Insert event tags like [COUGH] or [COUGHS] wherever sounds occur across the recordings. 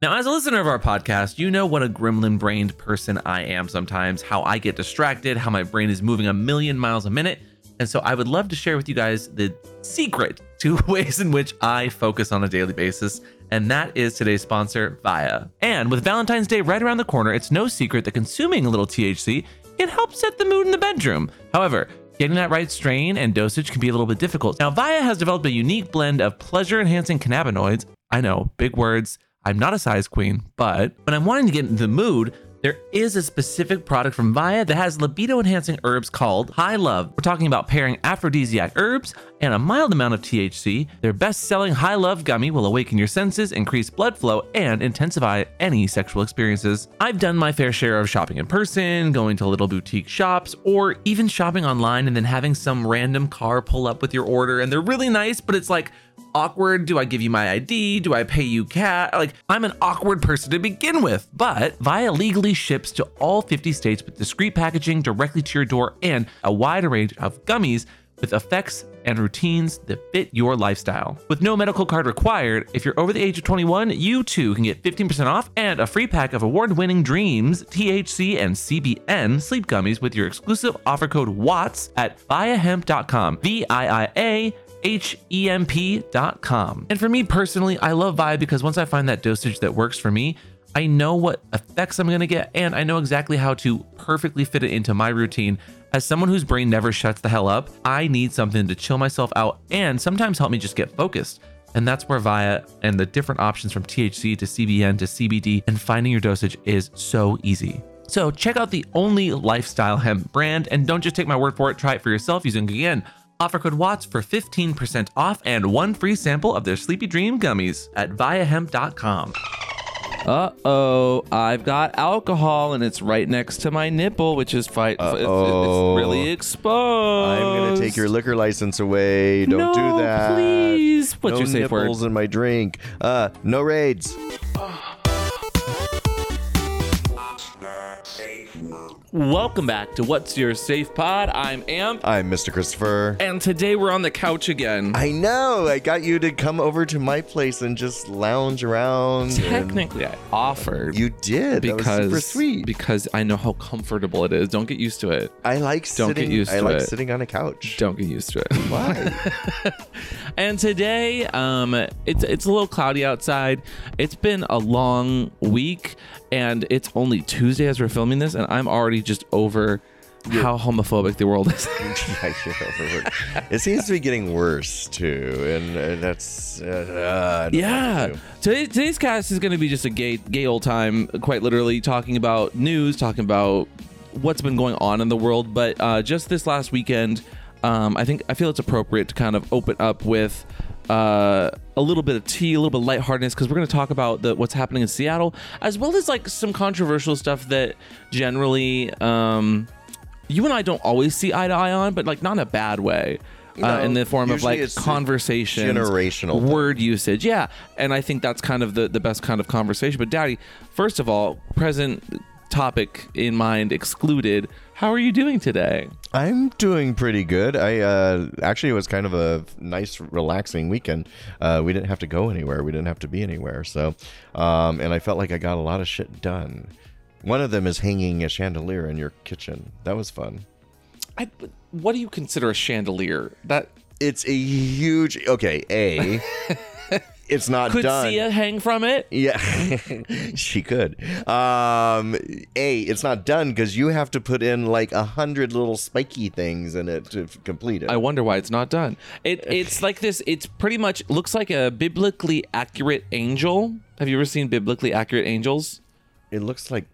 Now, as a listener of our podcast, you know what a gremlin brained person I am sometimes, how I get distracted, how my brain is moving a million miles a minute. And so I would love to share with you guys the secret [LAUGHS] to ways in which I focus on a daily basis. And that is today's sponsor, VIIA. And with Valentine's Day right around the corner, it's no secret that consuming a little THC can help set the mood in the bedroom. However, Getting that right strain and dosage can be a little bit difficult. Now, VIIA has developed a unique blend of pleasure enhancing cannabinoids. I know, big words. I'm not a size queen, but when I'm wanting to get into the mood, there is a specific product from VIIA that has libido enhancing herbs called High Love. We're talking about pairing aphrodisiac herbs and a mild amount of THC. Their best selling High Love gummy will awaken your senses, increase blood flow, and intensify any sexual experiences. I've done my fair share of shopping in person, going to little boutique shops, or even shopping online and then having some random car pull up with your order. And they're really nice, but it's like, awkward. Do I give you my ID? Do I pay you cash? Like, I'm an awkward person to begin with. But VIIA legally ships to all 50 states with discreet packaging directly to your door and a wide range of gummies with effects and routines that fit your lifestyle. With no medical card required, if you're over the age of 21, you too can get 15% off and a free pack of award winning Dreams, THC, and CBN sleep gummies with your exclusive offer code WATTS at viiahemp.com. V I I A H-E-M-P.com. And for me personally, I love Vibe because once I find that dosage that works for me, I know what effects I'm going to get and I know exactly how to perfectly fit it into my routine. As someone whose brain never shuts the hell up, I need something to chill myself out and sometimes help me just get focused. And that's where VIIA and the different options from THC to CBN to CBD and finding your dosage is so easy. So check out the only lifestyle hemp brand and don't just take my word for it, try it for yourself using again Offer code WATTS for 15% off and one free sample of their Sleepy Dream gummies at viiahemp.com. Uh oh, I've got alcohol and it's right next to my nipple, which is fight. It's, it's really exposed. I'm gonna take your liquor license away. Don't no, do that. Please. What's no your safe nipples word? in my drink. Uh, no raids. [SIGHS] Welcome back to Watts Your Safe Pod. I'm Amp, I'm Mr. Kristofer. and today we're on the couch again. I know. I got you to come over to my place and just lounge around. Technically, I offered you did. that was because super sweet. because I know how comfortable it is. Don't get used to it. I like Don't get used I to like it. sitting on a couch. Don't get used to it. [LAUGHS] Why? [LAUGHS] And today, um, it's it's a little cloudy outside. It's been a long week, and it's only Tuesday as we're filming this, and I'm already just over how homophobic the world is. I feel overworked. it seems to be getting worse too, and uh, that's uh, uh, I don't know what to yeah. Today, today's cast is going to be just a gay gay old time, quite literally talking about news, talking about what's been going on in the world. But uh, just this last weekend, um, I think I feel it's appropriate to kind of open up with uh, a little bit of tea, a little bit of lightheartedness, because we're going to talk about the, what's happening in Seattle, as well as like some controversial stuff that generally um, you and I don't always see eye to eye on, but like not in a bad way. Uh, No, in the form of like conversation, generational thing. word usage, yeah, and I think that's kind of the the best kind of conversation. But Daddy, first of all, present topic in mind excluded. How are you doing today? I'm doing pretty good. I uh, actually it was kind of a nice, relaxing weekend. Uh, we didn't have to go anywhere. We didn't have to be anywhere. So, um, and I felt like I got a lot of shit done. One of them is hanging a chandelier in your kitchen. That was fun. I, what do you consider a chandelier? That It's a huge. Okay, a. [LAUGHS] it's not could done. Sia hang from it? Yeah, [LAUGHS] she could. Um, a, it's not done because you have to put in like a hundred little spiky things in it to f- complete it. I wonder why it's not done. It it's [LAUGHS] like this. It's pretty much looks like a biblically accurate angel. Have you ever seen biblically accurate angels? It looks like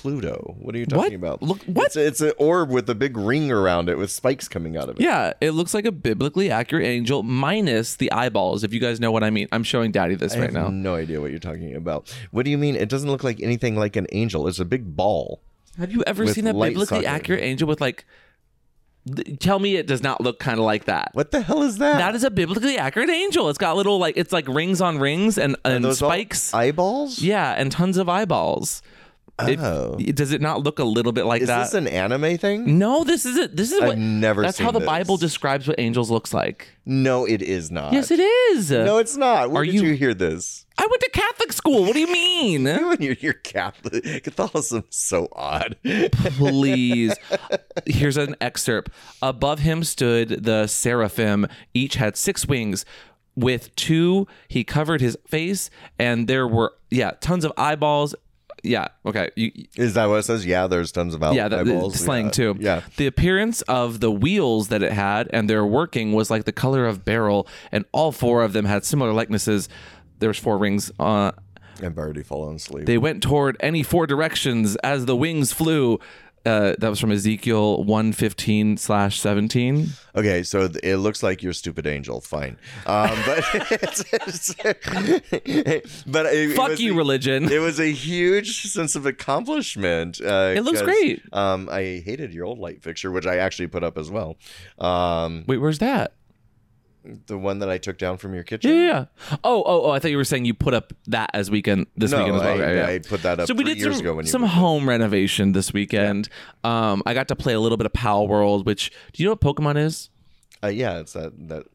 Pluto. What are you What? talking about? Look- what? It's, it's an orb with a big ring around it with spikes coming out of it. Yeah, it looks like a biblically accurate angel minus the eyeballs. If you guys know what I mean, I'm showing Daddy this I right have now. no idea what you're talking about. What do you mean? It doesn't look like anything like an angel. It's a big ball. Have you ever seen a biblically socket. accurate angel with like? Tell me it does not look kind of like that. What the hell is that? That is a biblically accurate angel. It's got little like it's like rings on rings and, and, those spikes. eyeballs? yeah, and tons of eyeballs. If- Oh. does it not look a little bit like Is that? this an anime thing? no, this is it. This is I've what. never That's how the this. Bible describes what angels looks like. No, it is not. Yes, it is. No, it's not. Where Are did you- you hear this? I went to Catholic school. What do you mean? [LAUGHS] You're, you're Catholic, Catholicism is so odd. Please. [LAUGHS] Here's an excerpt. Above him stood the seraphim. Each had six wings. With two, he covered his face, and there were, yeah, tons of eyeballs. Yeah, okay. You, Is that what it says? Yeah, there's tons of yeah, that, eyeballs. slang yeah. too. Yeah. The appearance of the wheels that it had and their working was like the color of beryl, and all four of them had similar likenesses. There was four rings. Uh, I've already fallen asleep. they went toward any four directions as the wings flew. Uh, that was from Ezekiel one fifteen slash seventeen. Okay, so th- it looks like you're stupid angel. Fine, um, [LAUGHS] but it's, it's- [LAUGHS] but it, it Fuck was you, religion. It was a huge sense of accomplishment. Uh, It looks great. Um, I hated your old light fixture, which I actually put up as well. Um, Wait, where's that? The one that I took down from your kitchen. yeah, yeah. Oh, oh, oh! I thought you were saying you put up that as weekend this No, weekend as well. I, Okay, yeah. I put that up so we did years some, ago when some home renovation this weekend. Um, I got to play a little bit of Palworld, which do you know what Pokemon is? Uh, yeah, it's that that.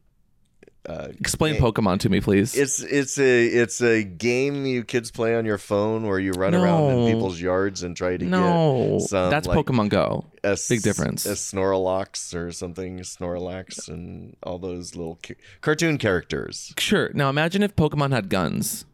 Uh, Explain game. Pokemon to me, please. It's it's a it's a game you kids play on your phone where you run around in people's yards and try to no, get some that's like, Pokemon Go. a Big difference. A Snorlax or something, Snorlax, and all those little ca- cartoon characters. Sure. Now imagine if Pokemon had guns.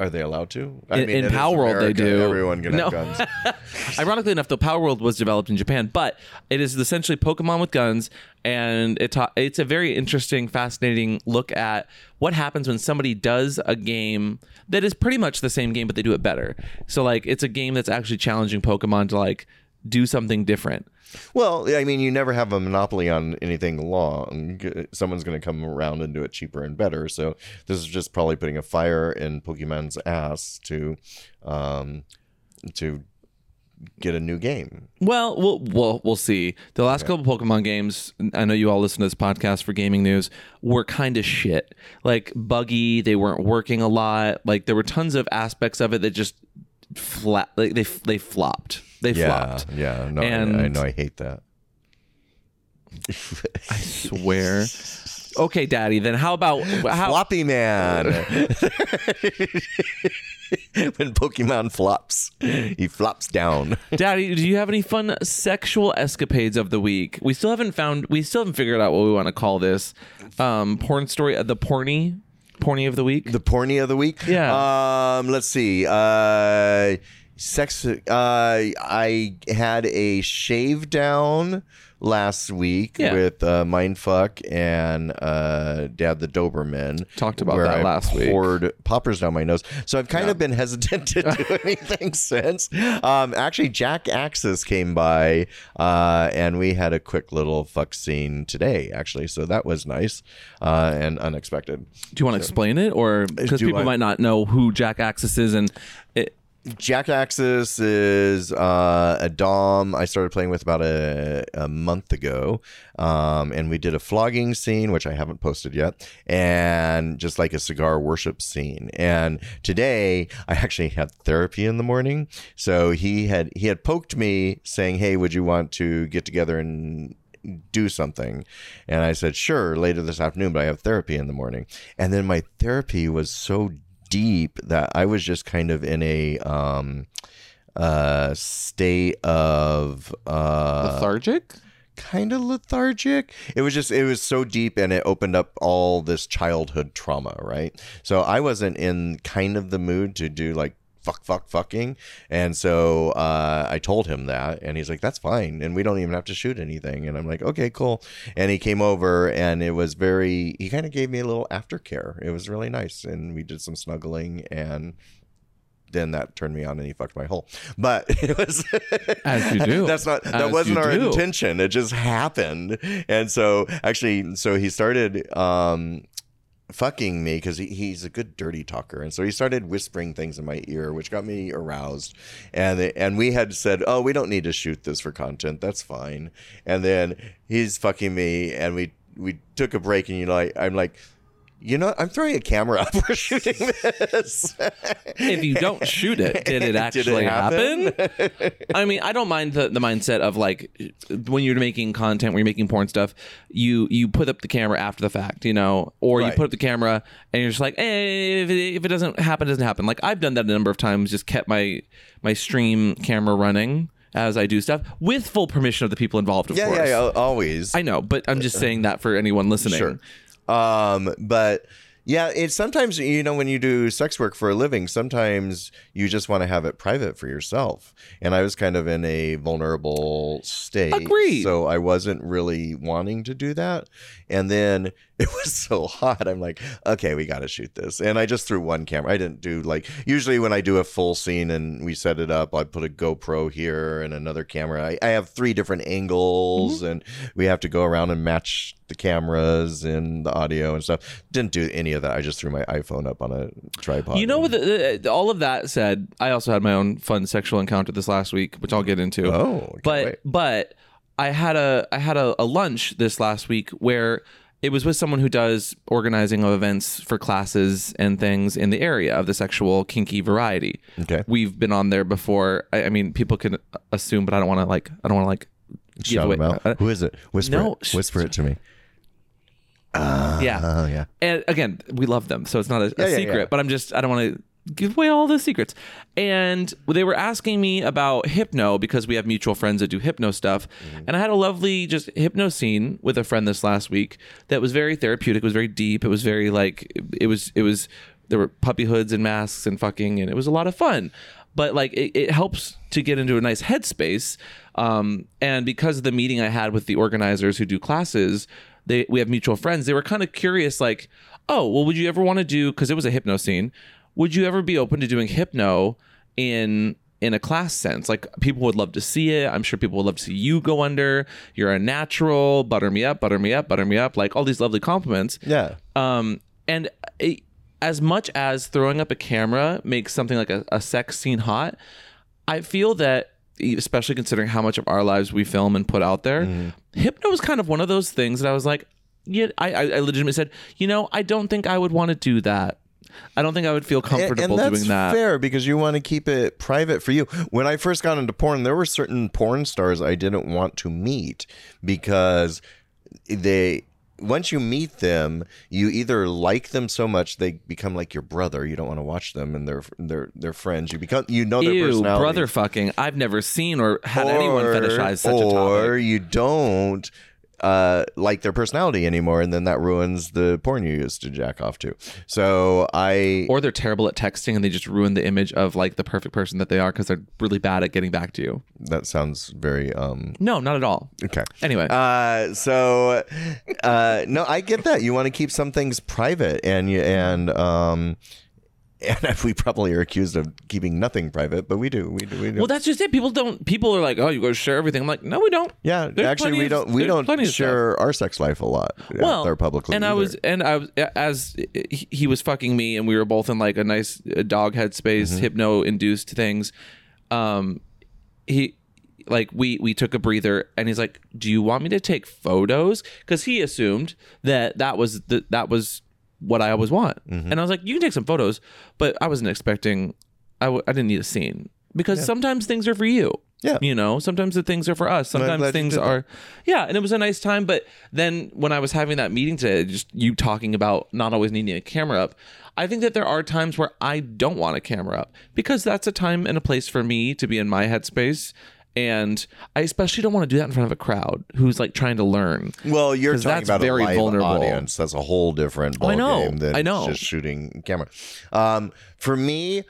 Are they allowed to? In- in Palworld, they do. Everyone can No. have guns. [LAUGHS] Ironically enough, the Palworld was developed in Japan, but it is essentially Pokemon with guns, and it ta- it's a very interesting, fascinating look at what happens when somebody does a game that is pretty much the same game, but they do it better. So like, it's a game that's actually challenging Pokemon to like do something different. Well, I mean, you never have a monopoly on anything long. Someone's going to come around and do it cheaper and better. So this is just probably putting a fire in Pokemon's ass to, um, to get a new game. Well, we'll we'll, we'll see. The last couple Pokemon games, I know you all listen to this podcast for gaming news, were kind of shit. Like buggy, they weren't working a lot. Like there were tons of aspects of it that just flat. Like they they flopped. They Yeah, flopped. yeah. No, I, I know. I hate that. I swear. Okay, Daddy. Then how about how? Floppy Man. [LAUGHS] when Pokemon flops, he flops down. Daddy, do you have any fun sexual escapades of the week? We still haven't found. We still haven't figured out what we want to call this. Um, porn story. uh, The porny, porny of the week. The porny of the week. Yeah. Um. Let's see. Uh, sex. Uh, I had a shave down last week Yeah. with uh, Mindfuck and uh, Dad the Doberman. Talked about that I last week. poured poppers down my nose. So I've kind of been hesitant to do [LAUGHS] anything since. Um, actually, Jack Axis came by uh, and we had a quick little fuck scene today, actually. So that was nice uh, and unexpected. Do you want to explain it, or because people I- might not know who Jack Axis is, and it, Jack Axis is uh, a Dom I started playing with about a, a month ago. Um, and we did a flogging scene, which I haven't posted yet, and just like a cigar worship scene. And today I actually had therapy in the morning. So he had he had poked me saying, Hey, would you want to get together and do something. And I said, sure, later this afternoon, but I have therapy in the morning. And then my therapy was so deep that I was just kind of in a um uh state of uh lethargic. kind of lethargic. It was just it was so deep and it opened up all this childhood trauma, right? So I wasn't in kind of the mood to do like fuck fuck fucking. And so uh, i told him that and he's like that's fine and we don't even have to shoot anything. And i'm like okay cool. And he came over and it was very he kind of gave me a little aftercare. It was really nice and we did some snuggling and then that turned me on and he fucked my hole but [LAUGHS] it was As you do. [LAUGHS] that's not that As wasn't our do. intention. It just happened. And so actually so he started um fucking me because he, he's a good dirty talker. And so he started whispering things in my ear which got me aroused. And and we had said oh we don't need to shoot this for content. That's fine. And then he's fucking me and we we took a break and you I, i'm like you know, I'm throwing a camera up. [LAUGHS] We're shooting [LAUGHS] this. if you don't shoot it, [LAUGHS] did it actually happen? I mean, I don't mind the, the mindset of like when you're making content, when you're making porn stuff, you you put up the camera after the fact, you know, or you put up the camera and you're just like, hey, if it, if it doesn't happen, it doesn't happen. Like I've done that a number of times, just kept my my stream camera running as I do stuff with full permission of the people involved, of yeah, course. yeah, yeah, always. I know, but I'm just uh, saying that for anyone listening. Sure. Um, but yeah, it's sometimes you know when you do sex work for a living, sometimes you just want to have it private for yourself. And I was kind of in a vulnerable state, Agreed. so I wasn't really wanting to do that. And then [LAUGHS] it was so hot, I'm like, okay, we got to shoot this. And I just threw one camera. I didn't do like usually when I do a full scene and we set it up, I put a GoPro here and another camera. I, I have three different angles, mm-hmm. and we have to go around and match the cameras and the audio and stuff. Didn't do any of that. I just threw my iPhone up on a tripod. You know, with the, the, all of that said, I also had my own fun sexual encounter this last week, which I'll get into. Oh, but wait. but I had a I had a, a lunch this last week where it was with someone who does organizing of events for classes and things in the area of the sexual kinky variety. Okay. We've been on there before. I, I mean, people can assume, but I don't want to like I don't want to like Shout away. them out. uh, Who is it? Whisper no, it. sh- Whisper it to me. yeah. Oh yeah. and again, we love them, so it's not a, a Yeah, yeah, secret. yeah. But I'm just I don't want to give away all the secrets. And they were asking me about hypno because we have mutual friends that do hypno stuff, Mm-hmm. and I had a lovely just hypno scene with a friend this last week that was very therapeutic. It was very deep. It was very like it was it was there were puppy hoods and masks and fucking, and it was a lot of fun. But like it, it helps to get into a nice headspace. Um, and because of the meeting I had with the organizers who do classes, they we have mutual friends. They were kind of curious, like, oh, well, would you ever want to do? Because it was a hypno scene. Would you ever be open to doing hypno in in a class sense? Like people would love to see it. I'm sure people would love to see you go under. You're a natural. Butter me up. Butter me up. Butter me up. Like all these lovely compliments. Yeah. Um, and it, as much as throwing up a camera makes something like a, a sex scene hot, I feel that, especially considering how much of our lives we film and put out there, Mm-hmm. hypno was kind of one of those things that I was like, yeah, I, I, I legitimately said, you know, I don't think I would want to do that. I don't think I would feel comfortable and that's doing that. fair because you want to keep it private for you. When I first got into porn, there were certain porn stars I didn't want to meet because they once you meet them, you either like them so much they become like your brother. You don't want to watch them, and they're they're they're friends. You become you know their Ew, personality. brother fucking. I've never seen or had anyone fetishize such a topic. or you don't uh, like their personality anymore, and then that ruins the porn you used to jack off to. So I Or they're terrible at texting and they just ruin the image of like the perfect person that they are because they're really bad at getting back to you. that sounds very um No, not at all. okay. Anyway, Uh, so, uh, no, I get that. You want to keep some things private, and you and um, and [LAUGHS] we probably are accused of keeping nothing private, but we do. We do. We do. well, that's just it. People don't. People are like, "Oh, you go share everything." I'm like, "No, we don't." yeah, There's actually, we of- don't. We don't share our sex life a lot. well, there publicly. And I either. was, and I was, as he was fucking me, and we were both in like a nice dog headspace, Mm-hmm. hypno induced things. Um, he like we we took a breather, and he's like, "Do you want me to take photos?" Because he assumed that that was the that was what I always want, Mm-hmm. and I was like, "You can take some photos," but I wasn't expecting. I w- I didn't need a scene because sometimes things are for you. Yeah. You know, sometimes the things are for us. Sometimes things are yeah, and it was a nice time. But then when I was having that meeting today, just you talking about not always needing a camera up, I think that there are times where I don't want a camera up because that's a time and a place for me to be in my headspace. And I especially don't want to do that in front of a crowd who's like trying to learn. Well, you're talking that's about very a live vulnerable. audience. That's a whole different Oh, I know. ballgame than I know. just shooting camera. Um, for me,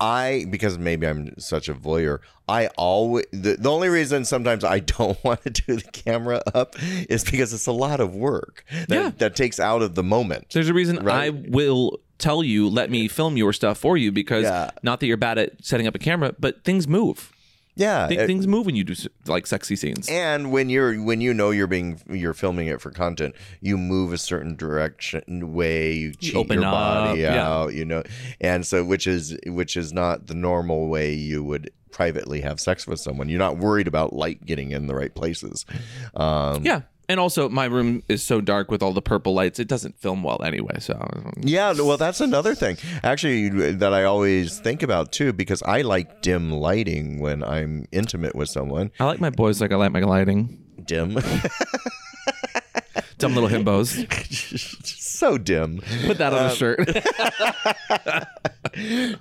I because maybe I'm such a voyeur. I always the, the only reason sometimes I [LAUGHS] don't want to do the camera up is because it's a lot of work that, Yeah. that takes out of the moment. There's a reason Right. I will tell you, let me film your stuff for you because Yeah. not that you're bad at setting up a camera, but things move. Yeah, Th- it- things move when you do like sexy scenes. and when you're when you know you're being you're filming it for content, you move a certain direction way. You cheat open your body up, yeah. out, you know, and so which is which is not the normal way you would privately have sex with someone. You're not worried about light getting in the right places. Um, Yeah. And also, my room is so dark with all the purple lights; it doesn't film well anyway. So, Yeah, well, that's another thing actually that I always think about too, because I like dim lighting when I'm intimate with someone. I like my boys like I like my lighting. Dim, [LAUGHS] Dumb little himbos. [LAUGHS] so dim. Put that on a shirt. [LAUGHS]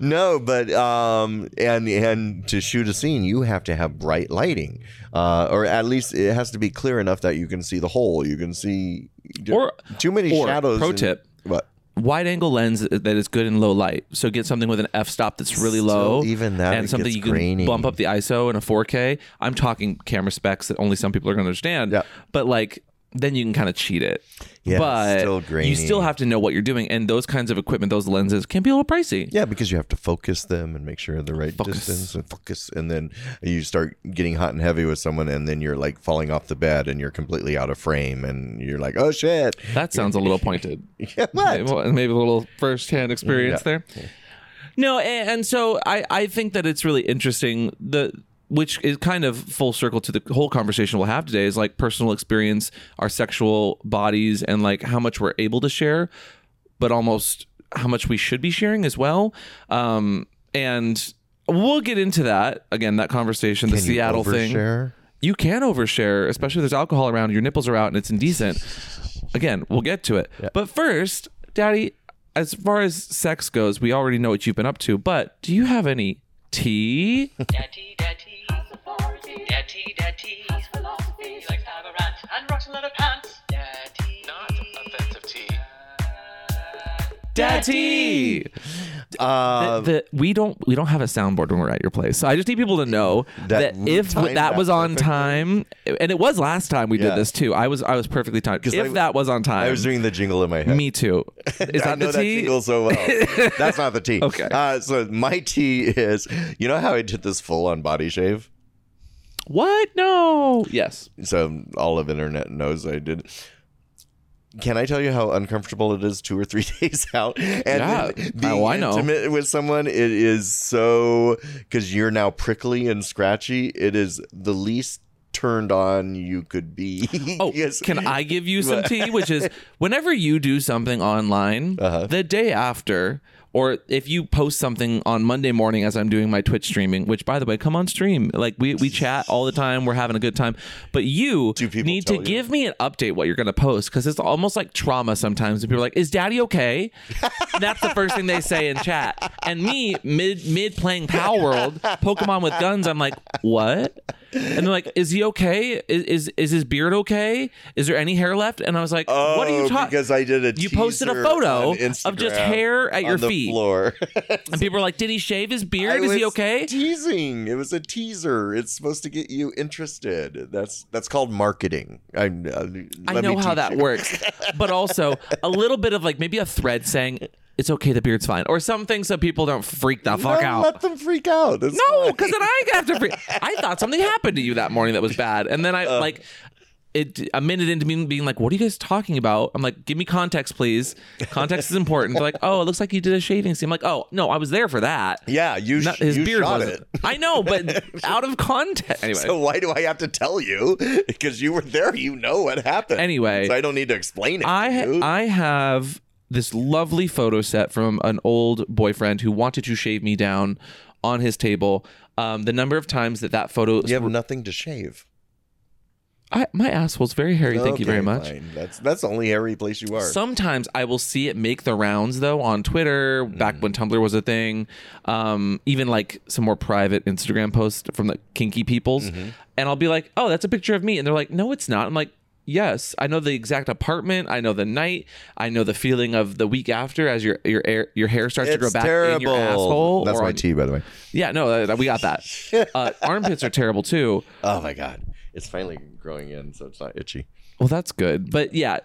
No, but um, and and to shoot a scene, you have to have bright lighting, uh, or at least it has to be clear enough that you can see the hole. You can see Or- too many or, shadows. pro and- tip. what? Wide angle lens that is good in low light. So get something with an f stop that's really Still, low. even that, and something you can grainy. bump up the ISO in a 4K. I'm talking camera specs that only some people are going to understand. Yeah. But like then you can kind of cheat it. Yeah, but still you still have to know what you're doing, and those kinds of equipment, those lenses, can be a little pricey. Yeah, because you have to focus them and make sure the right Focus. distance and focus, and then you start getting hot and heavy with someone, and then you're like falling off the bed, and you're completely out of frame, and you're like, oh shit. That sounds a little pointed. [LAUGHS] Yeah, what? Maybe, a little first-hand experience Yeah. there. No, and, and so I, I think that it's really interesting. The which is kind of full circle to the whole conversation we'll have today is like personal experience, our sexual bodies, and like how much we're able to share, but almost how much we should be sharing as well. Um, and we'll get into that again. That conversation, the Can you Seattle thing you can overshare, especially if there's alcohol around, your nipples are out and it's indecent. Again, we'll get to it. But first, Daddy, as far as sex goes, we already know what you've been up to, but do you have any tea? Daddy, daddy, daddy, Daddy. Uh, that we don't we don't have a soundboard when we're at your place. So I just need people to know that, That if that that was on perfectly. time, and it was last time we Yeah. did this too. I was I was perfectly timed. If I- that was on time, I was doing the jingle in my head. me too. [LAUGHS] Is that I know the that jingle so well. [LAUGHS] That's not the tea. Okay. Uh, so my tea is, you know how I did this full on body shave? What? No. Yes. So all of internet knows I did. Can I tell you how uncomfortable it is two or three [LAUGHS] days out? And Yeah. being Oh, I know. intimate with someone, it is so because you're now prickly and scratchy. It is the least turned on you could be. [LAUGHS] Oh, Yes. can I give you some [LAUGHS] tea? Which is whenever you do something online, Uh-huh. the day after, or if you post something on Monday morning as I'm doing my Twitch streaming, which by the way, come on stream. Like we, we chat all the time, we're having a good time. But you need to you? give me an update what you're gonna post because it's almost like trauma sometimes. And people are like, "Is Daddy okay?" [LAUGHS] That's the first thing they say in chat. And me mid mid playing Palworld Pokemon with guns, I'm like, "What?" And they're like, "Is he okay? Is, is is his beard okay? Is there any hair left?" And I was like, Oh, "What are you talking?" Because I did a You posted a photo of just hair at on your the feet. floor. [LAUGHS] [LAUGHS] And people were like, "Did he shave his I beard? Is he okay?" Teasing. It was a teaser. It's supposed to get you interested. That's that's called marketing. I, uh, I know me how teach that you. works, but also a little bit of like maybe a thread saying it's okay, the beard's fine, or something so people don't freak the fuck No, out. Let them freak out. It's No, because then I have to. Free- I thought something happened to you that morning that was bad, and then I Uh. like it a minute into me being like, "What are you guys talking about?" I'm like, "Give me context, please. Context is important." They're like, "Oh, it looks like you did a shaving scene." I'm like, "Oh, no, I was there for that." Yeah, you, Not- his you beard shot was it. I know, but [LAUGHS] out of context. Anyway, So why do I have to tell you? [LAUGHS] Because you were there. You know what happened. Anyway, so I don't need to explain it. I to you. I have this lovely photo set from an old boyfriend who wanted to shave me down on his table. Um, the number of times that that photo, you have nothing to shave. I, my asshole's very hairy. Thank you very much. fine. That's that's the only hairy place you are. Sometimes I will see it make the rounds though on Twitter Mm. back when Tumblr was a thing, um, even like some more private Instagram posts from the kinky peoples, Mm-hmm. and I'll be like, "Oh, that's a picture of me," and they're like, "No, it's not." I'm like, "Yes, I know the exact apartment. I know the night. I know the feeling of the week after as your your air, your hair starts to grow it's back terrible. in your asshole." That's or my on- tea, by the way. Yeah, no, uh, we got that. [LAUGHS] uh, armpits are terrible too. Oh my god, it's finally growing in, so it's not itchy. Well, that's good. But yeah,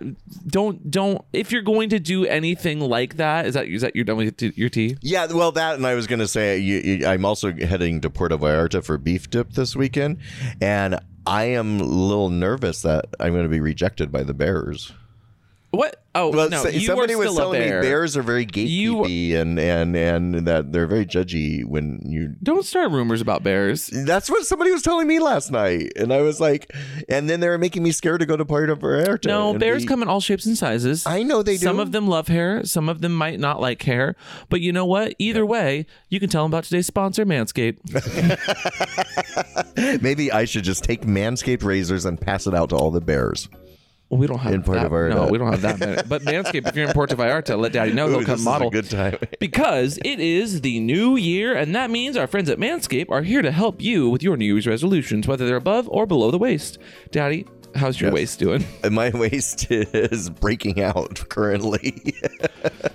don't don't if you're going to do anything like that, is that is that you're done with your tea? Yeah, well, that and I was going to say you, you, I'm also heading to Puerto Vallarta for beef dip this weekend, and I am a little nervous that I'm going to be rejected by the Bears. What? Oh Well, no, so- you somebody was still telling me bears are very You- and and and that they're very judgy when you. Don't start rumors about bears. That's what somebody was telling me last night, and I was like, and then they were making me scared to go to Puerto Vallarta. No, bears be- come in all shapes and sizes. I know they do. Some of them love hair. Some of them might not like hair. But you know what? Either way, you can tell them about today's sponsor, Manscaped. [LAUGHS] Maybe I should just take Manscaped razors and pass it out to all the bears. We don't have In Puerto that. Vallarta. No, uh, we don't have that many. [LAUGHS] But Manscaped, if you're in Puerto Vallarta, let Daddy know. Ooh, They'll come model. a good time. [LAUGHS] because it is the new year, and that means our friends at Manscaped are here to help you with your New Year's resolutions, whether they're above or below the waist. Daddy, how's your Yes. waist doing? [LAUGHS] My waist is breaking out currently. [LAUGHS]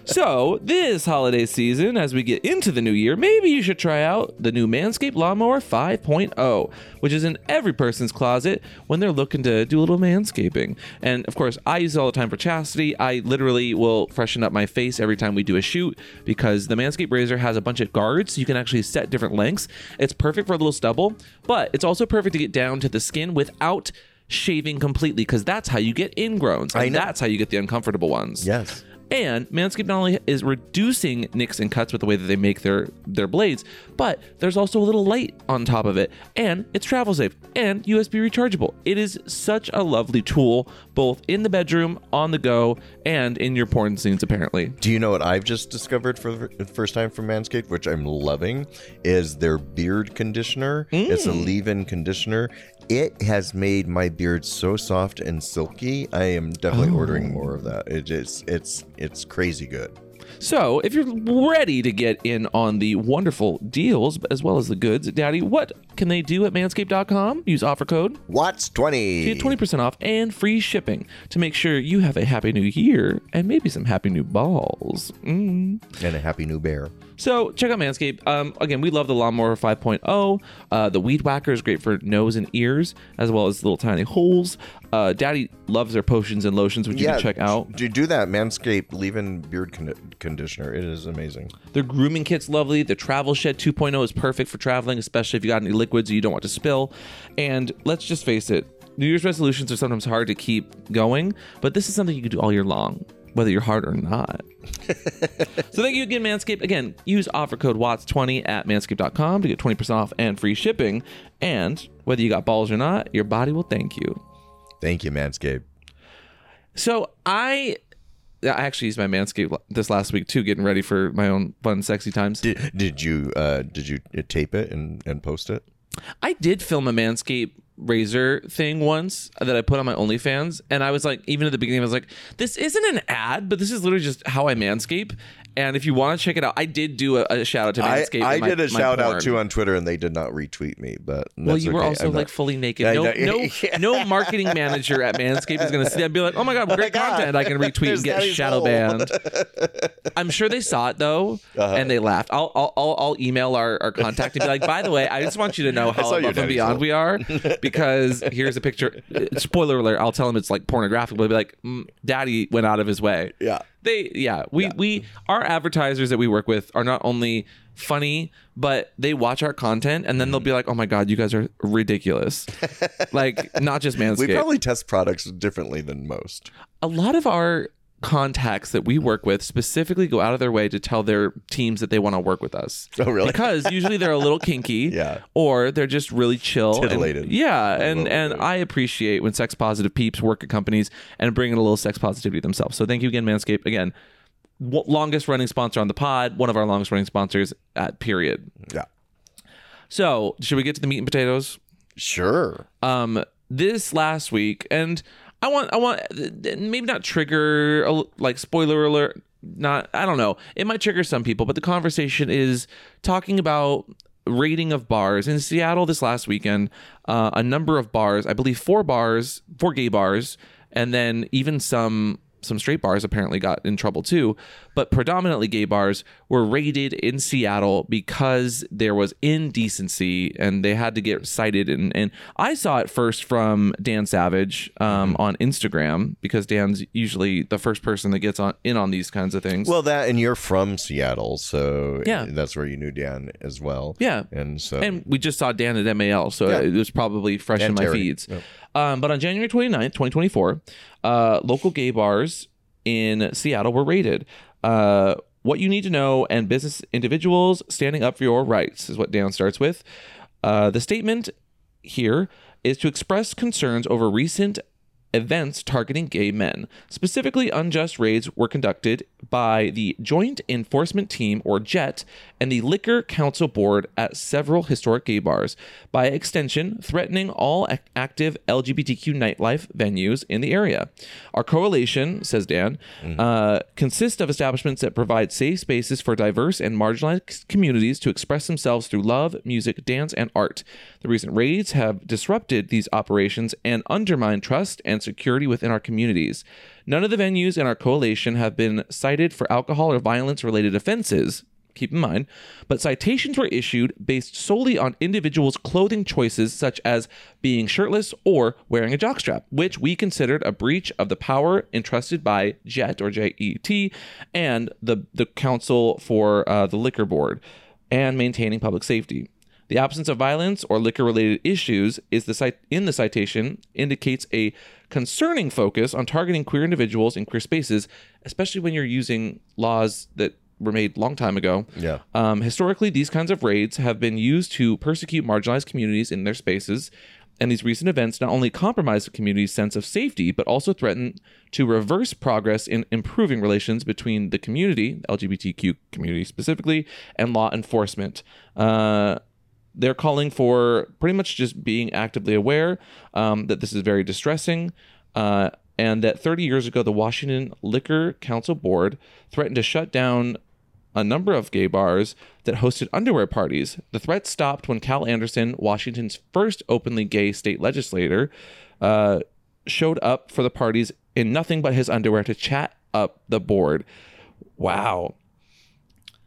So, this holiday season, as we get into the new year, maybe you should try out the new Manscaped Lawnmower 5.0, which is in every person's closet when they're looking to do a little manscaping. And of course, I use it all the time for chastity. I literally will freshen up my face every time we do a shoot because the Manscaped razor has a bunch of guards so you can actually set different lengths. It's perfect for a little stubble, but it's also perfect to get down to the skin without shaving completely because that's how you get ingrowns. And I know. that's how you get the uncomfortable ones. yes. And Manscaped not only is reducing nicks and cuts with the way that they make their their blades, but there's also a little light on top of it, and it's travel safe and USB rechargeable. It is such a lovely tool, both in the bedroom, on the go, and in your porn scenes. Apparently, Do you know what I've just discovered for the first time from Manscaped, which I'm loving, is their beard conditioner. It's a Mm. leave-in conditioner. It has made my beard so soft and silky. I am definitely Oh. ordering more of that. It is it's it's crazy good. so if you're ready to get in on the wonderful deals as well as the goods, Daddy, what can they do at Manscaped.com? Use offer code Watts twenty. Get 20% off and free shipping to make sure you have a happy new year and maybe some happy new balls. Mm. and a happy new bear. So check out Manscaped. Um, again, we love the Lawnmower 5.0. Uh, the Weed Whacker is great for nose and ears, as well as little tiny holes. Uh, Daddy loves their potions and lotions, which you can check out. Do do that Manscaped leave-in beard con- conditioner. It is amazing. Their grooming kit's lovely. The Travel Shed 2.0 is perfect for traveling, especially if you got any liquids you don't want to spill. And let's just face it, New Year's resolutions are sometimes hard to keep going, but this is something you can do all year long, whether you're hard or not. [LAUGHS] so thank you again, Manscaped. Again, use offer code WATTS20 at manscaped.com to get 20% off and free shipping. And whether you got balls or not, your body will thank you. Thank you, Manscaped. So I. I actually used my Manscaped this last week too, getting ready for my own fun, sexy times. Did, did you uh, did you tape it and, and post it? I did film a Manscaped razor thing once that I put on my OnlyFans, and I was like, even at the beginning, I was like, this isn't an ad, but this is literally just how I manscape. And if you want to check it out, I did do a, a shout out to I, Manscaped. I in my- did a my shout porn. out too on Twitter, and they did not retweet me. But Well, you were okay. also I'm like not- fully naked. I No, no, [LAUGHS] no marketing manager at Manscaped is going to see that and be like, "Oh my god, great God. content! I can [LAUGHS] retweet and get shadow hole. banned." [LAUGHS] I'm sure they saw it though, Uh-huh. and they laughed. I'll, I'll, I'll, I'll email our, our contact and be like, "By the way, I just want you to know how above and beyond hole." we are, because here's a picture. Spoiler alert! I'll tell them it's like pornographic, but they'll be like, mm, "Daddy went out of his way." Yeah. They yeah we we our advertisers that we work with are not only funny but they watch our content and then they'll be like oh my god you guys are ridiculous. [LAUGHS] Like not just man's We probably test products differently than most. a lot of our contacts that we work with specifically go out of their way to tell their teams that they want to work with us [LAUGHS] Oh, really? because usually they're a little kinky [LAUGHS] Yeah. or they're just really chill and- yeah and and bit. i appreciate when sex positive peeps work at companies and bring in a little sex positivity themselves so thank you again manscaped again longest running sponsor on the pod one of our longest running sponsors at period Yeah. so should we get to the meat and potatoes Sure. um this last week and i want i want maybe not trigger like spoiler alert not i don't know. It might trigger some people but the conversation is talking about rating of bars. In seattle this last weekend uh, a number of bars i believe four bars four gay bars and then even some some straight bars apparently got in trouble too, but predominantly gay bars were raided in Seattle because there was indecency and they had to get cited. And, and I saw it first from Dan Savage um, on Instagram because Dan's usually the first person that gets on in on these kinds of things. Well, that and you're from Seattle, so Yeah. that's where you knew Dan as well. Yeah. and so and we just saw Dan at MAL, so Yeah. it was probably fresh in my Terry. feeds. Yep. Um, but on January 29th, 2024, uh, local gay bars in Seattle were raided. Uh, what you need to know and business individuals standing up for your rights is what Dan starts with. Uh, the statement here is to express concerns over recent events targeting gay men. Specifically, unjust raids were conducted by the Joint Enforcement Team, or JET, and the Liquor Council Board at several historic gay bars, by extension, threatening all ac- active LGBTQ nightlife venues in the area. Our coalition, says Dan, uh, consists of establishments that provide safe spaces for diverse and marginalized communities to express themselves through love, music, dance, and art. The recent raids have disrupted these operations and undermined trust and security within our communities. None of the venues in our coalition have been cited for alcohol or violence related offenses. Keep in mind, but citations were issued based solely on individuals' clothing choices, such as being shirtless or wearing a jockstrap, which we considered a breach of the power entrusted by JET or JET and the, the Council for uh, the Liquor Board and maintaining public safety. The absence of violence or liquor related issues is the in the citation indicates a concerning focus on targeting queer individuals in queer spaces, especially when you're using laws that were made long time ago. Yeah. Um, historically, these kinds of raids have been used to persecute marginalized communities in their spaces. And these recent events not only compromise the community's sense of safety, but also threaten to reverse progress in improving relations between the community, LGBTQ community specifically, and law enforcement. Uh, they're calling for pretty much just being actively aware um, that this is very distressing. Uh, and that 30 years ago, the Washington Liquor Council Board threatened to shut down a number of gay bars that hosted underwear parties. The threat stopped when Cal Anderson, Washington's first openly gay state legislator, uh, showed up for the parties in nothing but his underwear to chat up the board. Wow.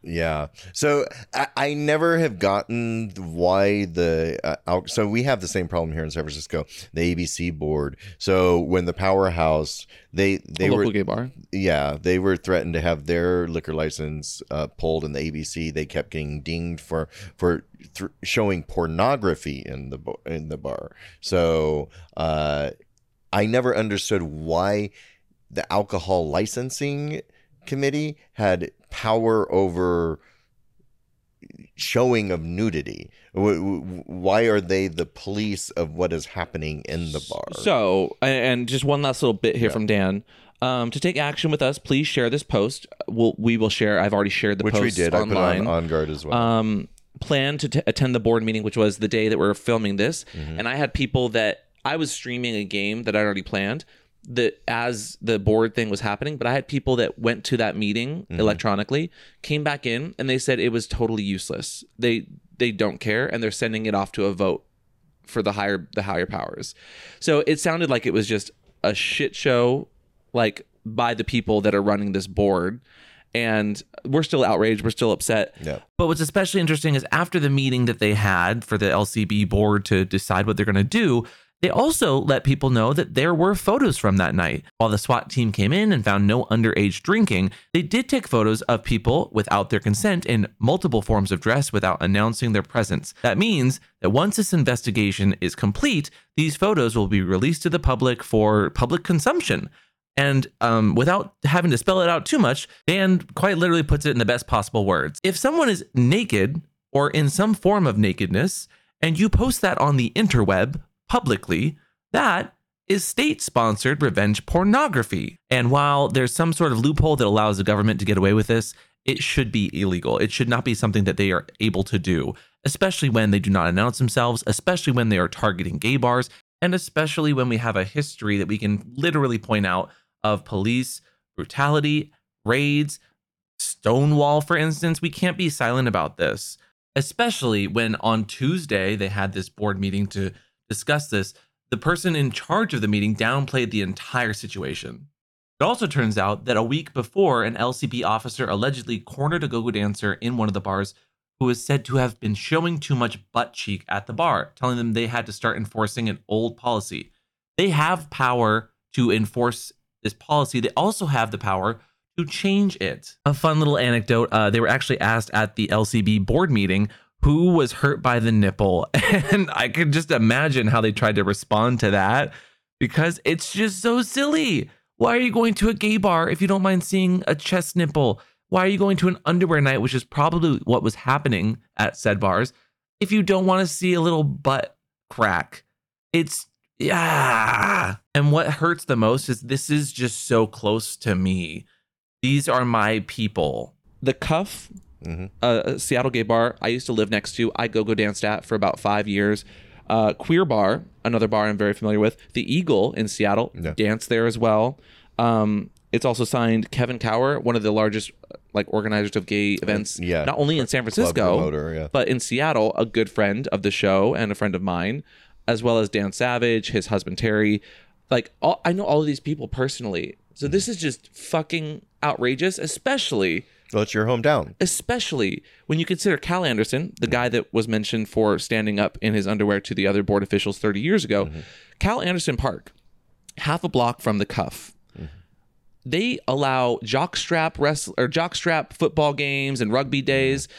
Yeah. So I, I never have gotten why the uh, al- so we have the same problem here in San Francisco, the ABC board. So when the powerhouse they they a were gay bar. yeah they were threatened to have their liquor license uh, pulled in the ABC. They kept getting dinged for for th- showing pornography in the bo- in the bar. So uh, I never understood why the alcohol licensing committee had power over showing of nudity. Why are they the police of what is happening in the bar? So, and just one last little bit here Yeah. from Dan. Um, to take action with us, please share this post. We'll, we will share. I've already shared the Which post we did. I put online. on, on guard as well. um, plan to t- attend the board meeting, which was the day that we are filming this. Mm-hmm. And I had people that I was streaming a game that I already planned that as the board thing was happening, but I had people that went to that meeting Mm-hmm. electronically, came back in, and they said it was totally useless. They they don't care, and they're sending it off to a vote for the higher the higher powers. So it sounded like it was just a shit show, like by the people that are running this board. And we're still outraged. We're still upset. yeah. But what's especially interesting is after the meeting that they had for the LCB board to decide what they're going to do, they also let people know that there were photos from that night. While the SWAT team came in and found no underage drinking, they did take photos of people without their consent in multiple forms of dress without announcing their presence. That means that once this investigation is complete, these photos will be released to the public for public consumption. And um, without having to spell it out too much, Dan quite literally puts it in the best possible words. If someone is naked or in some form of nakedness, and you post that on the interweb publicly, that is state sponsored revenge pornography. And while there's some sort of loophole that allows the government to get away with this, it should be illegal. It should not be something that they are able to do, especially when they do not announce themselves, especially when they are targeting gay bars, and especially when we have a history that we can literally point out of police brutality, raids, Stonewall, for instance. We can't be silent about this, especially when on Tuesday they had this board meeting to discuss this. The person in charge of the meeting downplayed the entire situation. It also turns out that a week before, an LCB officer allegedly cornered a go go dancer in one of the bars who was said to have been showing too much butt cheek at the bar, telling them they had to start enforcing an old policy. They have power to enforce this policy. They also have the power to change it. A fun little anecdote uh, they were actually asked at the LCB board meeting who was hurt by the nipple. [LAUGHS] And I could just imagine how they tried to respond to that because it's just so silly. Why are you going to a gay bar if you don't mind seeing a chest nipple? Why are you going to an underwear night, which is probably what was happening at said bars, if you don't want to see a little butt crack? It's yeah. And what hurts the most is this is just so close to me. These are my people. The cuff Mhm. uh, a Seattle gay bar I used to live next to. I go go danced at for about five years. Uh, Queer Bar, another bar I'm very familiar with. The Eagle in Seattle, Yeah. danced there as well. Um, it's also signed Kevin Cower, one of the largest uh, like organizers of gay events, yeah. not only in San Francisco, promoter, yeah. but in Seattle, a good friend of the show and a friend of mine, as well as Dan Savage, his husband Terry. Like all, I know all of these people personally. So this is just fucking outrageous, especially Well, it's your hometown. especially when you consider Cal Anderson, the guy that was mentioned for standing up in his underwear to the other board officials 30 years ago. Mm-hmm. Cal Anderson Park, half a block from the cuff. Mm-hmm. They allow jockstrap wrestle or jockstrap football games and rugby days. Mm-hmm.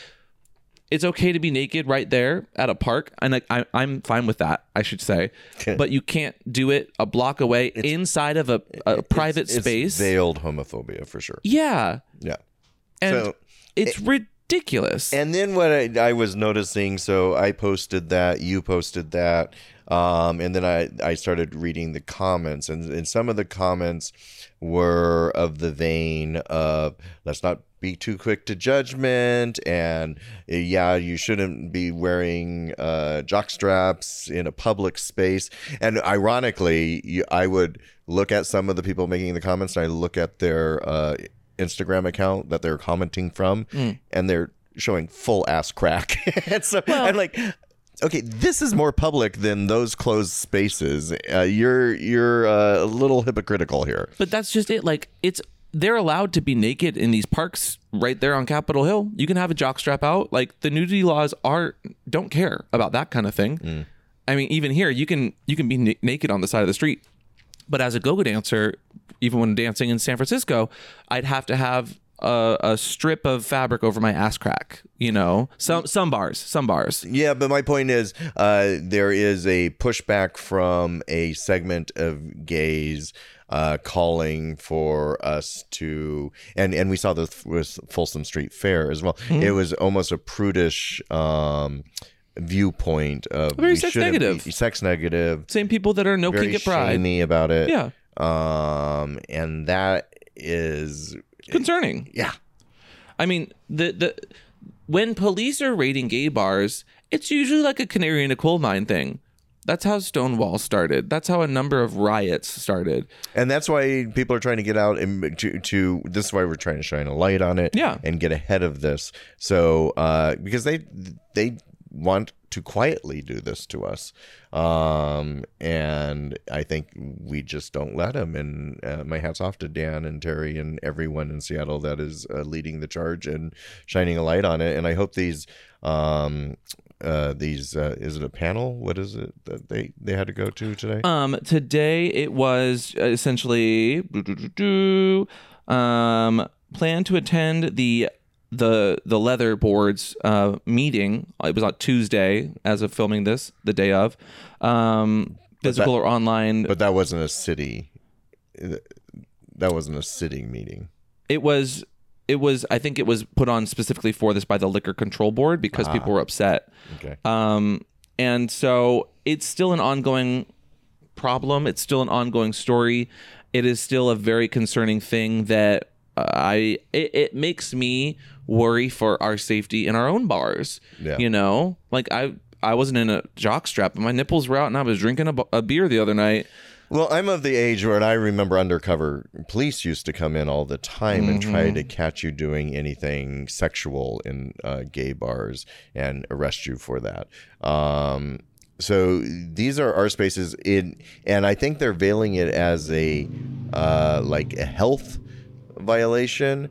It's okay to be naked right there at a park, and I, I, I'm fine with that. I should say, [LAUGHS] but you can't do it a block away inside of a, a private It's space. veiled homophobia for sure. yeah, Yeah. And So- it's ridiculous. And then what I, I was noticing, so I posted that, you posted that, um, and then I, I started reading the comments, and, and some of the comments were of the vein of let's not be too quick to judgment, and yeah, you shouldn't be wearing uh, jock straps in a public space. And ironically, you, I would look at some of the people making the comments, and I look at their uh, Instagram account that they're commenting from, and they're showing full ass crack. [LAUGHS] and so I'm like, okay, this is more public than those closed spaces. Uh, you're you're uh, a little hypocritical here. But that's just it. Like it's they're allowed to be naked in these parks right there on Capitol Hill. You can have a jockstrap out. Like the nudity laws are don't care about that kind of thing. I mean, even here you can you can be na- naked on the side of the street. But as a go-go dancer, even when dancing in San Francisco, I'd have to have a, a strip of fabric over my ass crack. You know, some some bars, some bars. Yeah, but my point is, uh, there is a pushback from a segment of gays uh, calling for us to, and and we saw this with Folsom Street Fair as well. It was almost a prudish. Um, viewpoint of Very we sex negative. be- sex negative Same people that are no very kink at pride. about it Yeah, um and that is concerning. yeah I mean, the the when police are raiding gay bars, it's usually like a canary in a coal mine thing. That's how Stonewall started. That's how a number of riots started. and that's why people are trying to get out and to, to this is why we're trying to shine a light on it Yeah. and get ahead of this so uh because they they want to quietly do this to us. Um and i think we just don't let them and uh, my hats off to dan and terry and everyone in seattle that is uh, leading the charge and shining a light on it. And i hope these um uh these uh is it a panel? What is it that they they had to go to today? Um, today it was essentially um plan to attend the the the leather boards uh meeting. It was on Tuesday as of filming this, the day of. Um, physical or online. But that wasn't a city. That wasn't a sitting meeting. it was it was I think it was put on specifically for this by the liquor control board because people were upset. Okay. Um, and so it's still an ongoing problem. It's still an ongoing story. It is still a very concerning thing that I it, it makes me worry for our safety in our own bars. Yeah. You know, like I I wasn't in a jock strap, but my nipples were out, and I was drinking a, a beer the other night. Well, I'm of the age where I remember undercover police used to come in all the time and try to catch you doing anything sexual in uh, gay bars and arrest you for that. Um, so these are our spaces in, and I think they're veiling it as a uh, like a health violation.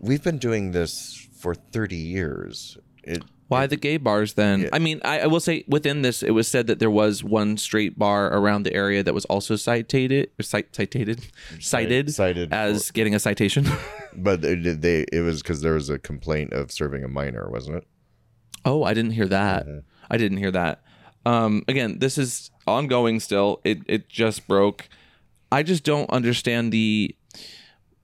We've been doing this for 30 years. It, Why the gay bars then? I mean, I, I will say within this, it was said that there was one straight bar around the area that was also cited, or cite, cited, cited, cited as getting a citation. [LAUGHS] but they, they it was because there was a complaint of serving a minor, wasn't it? oh, I didn't hear that. I didn't hear that. Um, again, this is ongoing still. It it just broke. I just don't understand the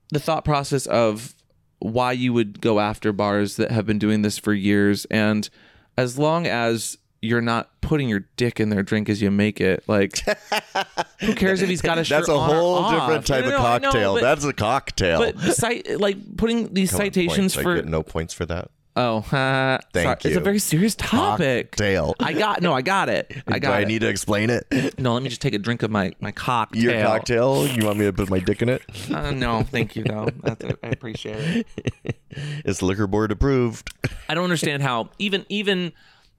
the thought process of why you would go after bars that have been doing this for years and as long as you're not putting your dick in their drink as you make it like [LAUGHS] who cares if he's got a shirt That's a on whole different type No, no, of no, cocktail. but- That's a cocktail. but cite, like putting these Come on, citations. I for get no points for that. Oh [LAUGHS] uh, Thank sorry, it's a very serious topic Cocktail. i got no i got it i got. Do I it need to explain it? no let me just take a drink of my my cocktail Your cocktail? You want me to put my dick in it? uh, no thank you though [LAUGHS] That's i appreciate it It's liquor board approved. I don't understand how even even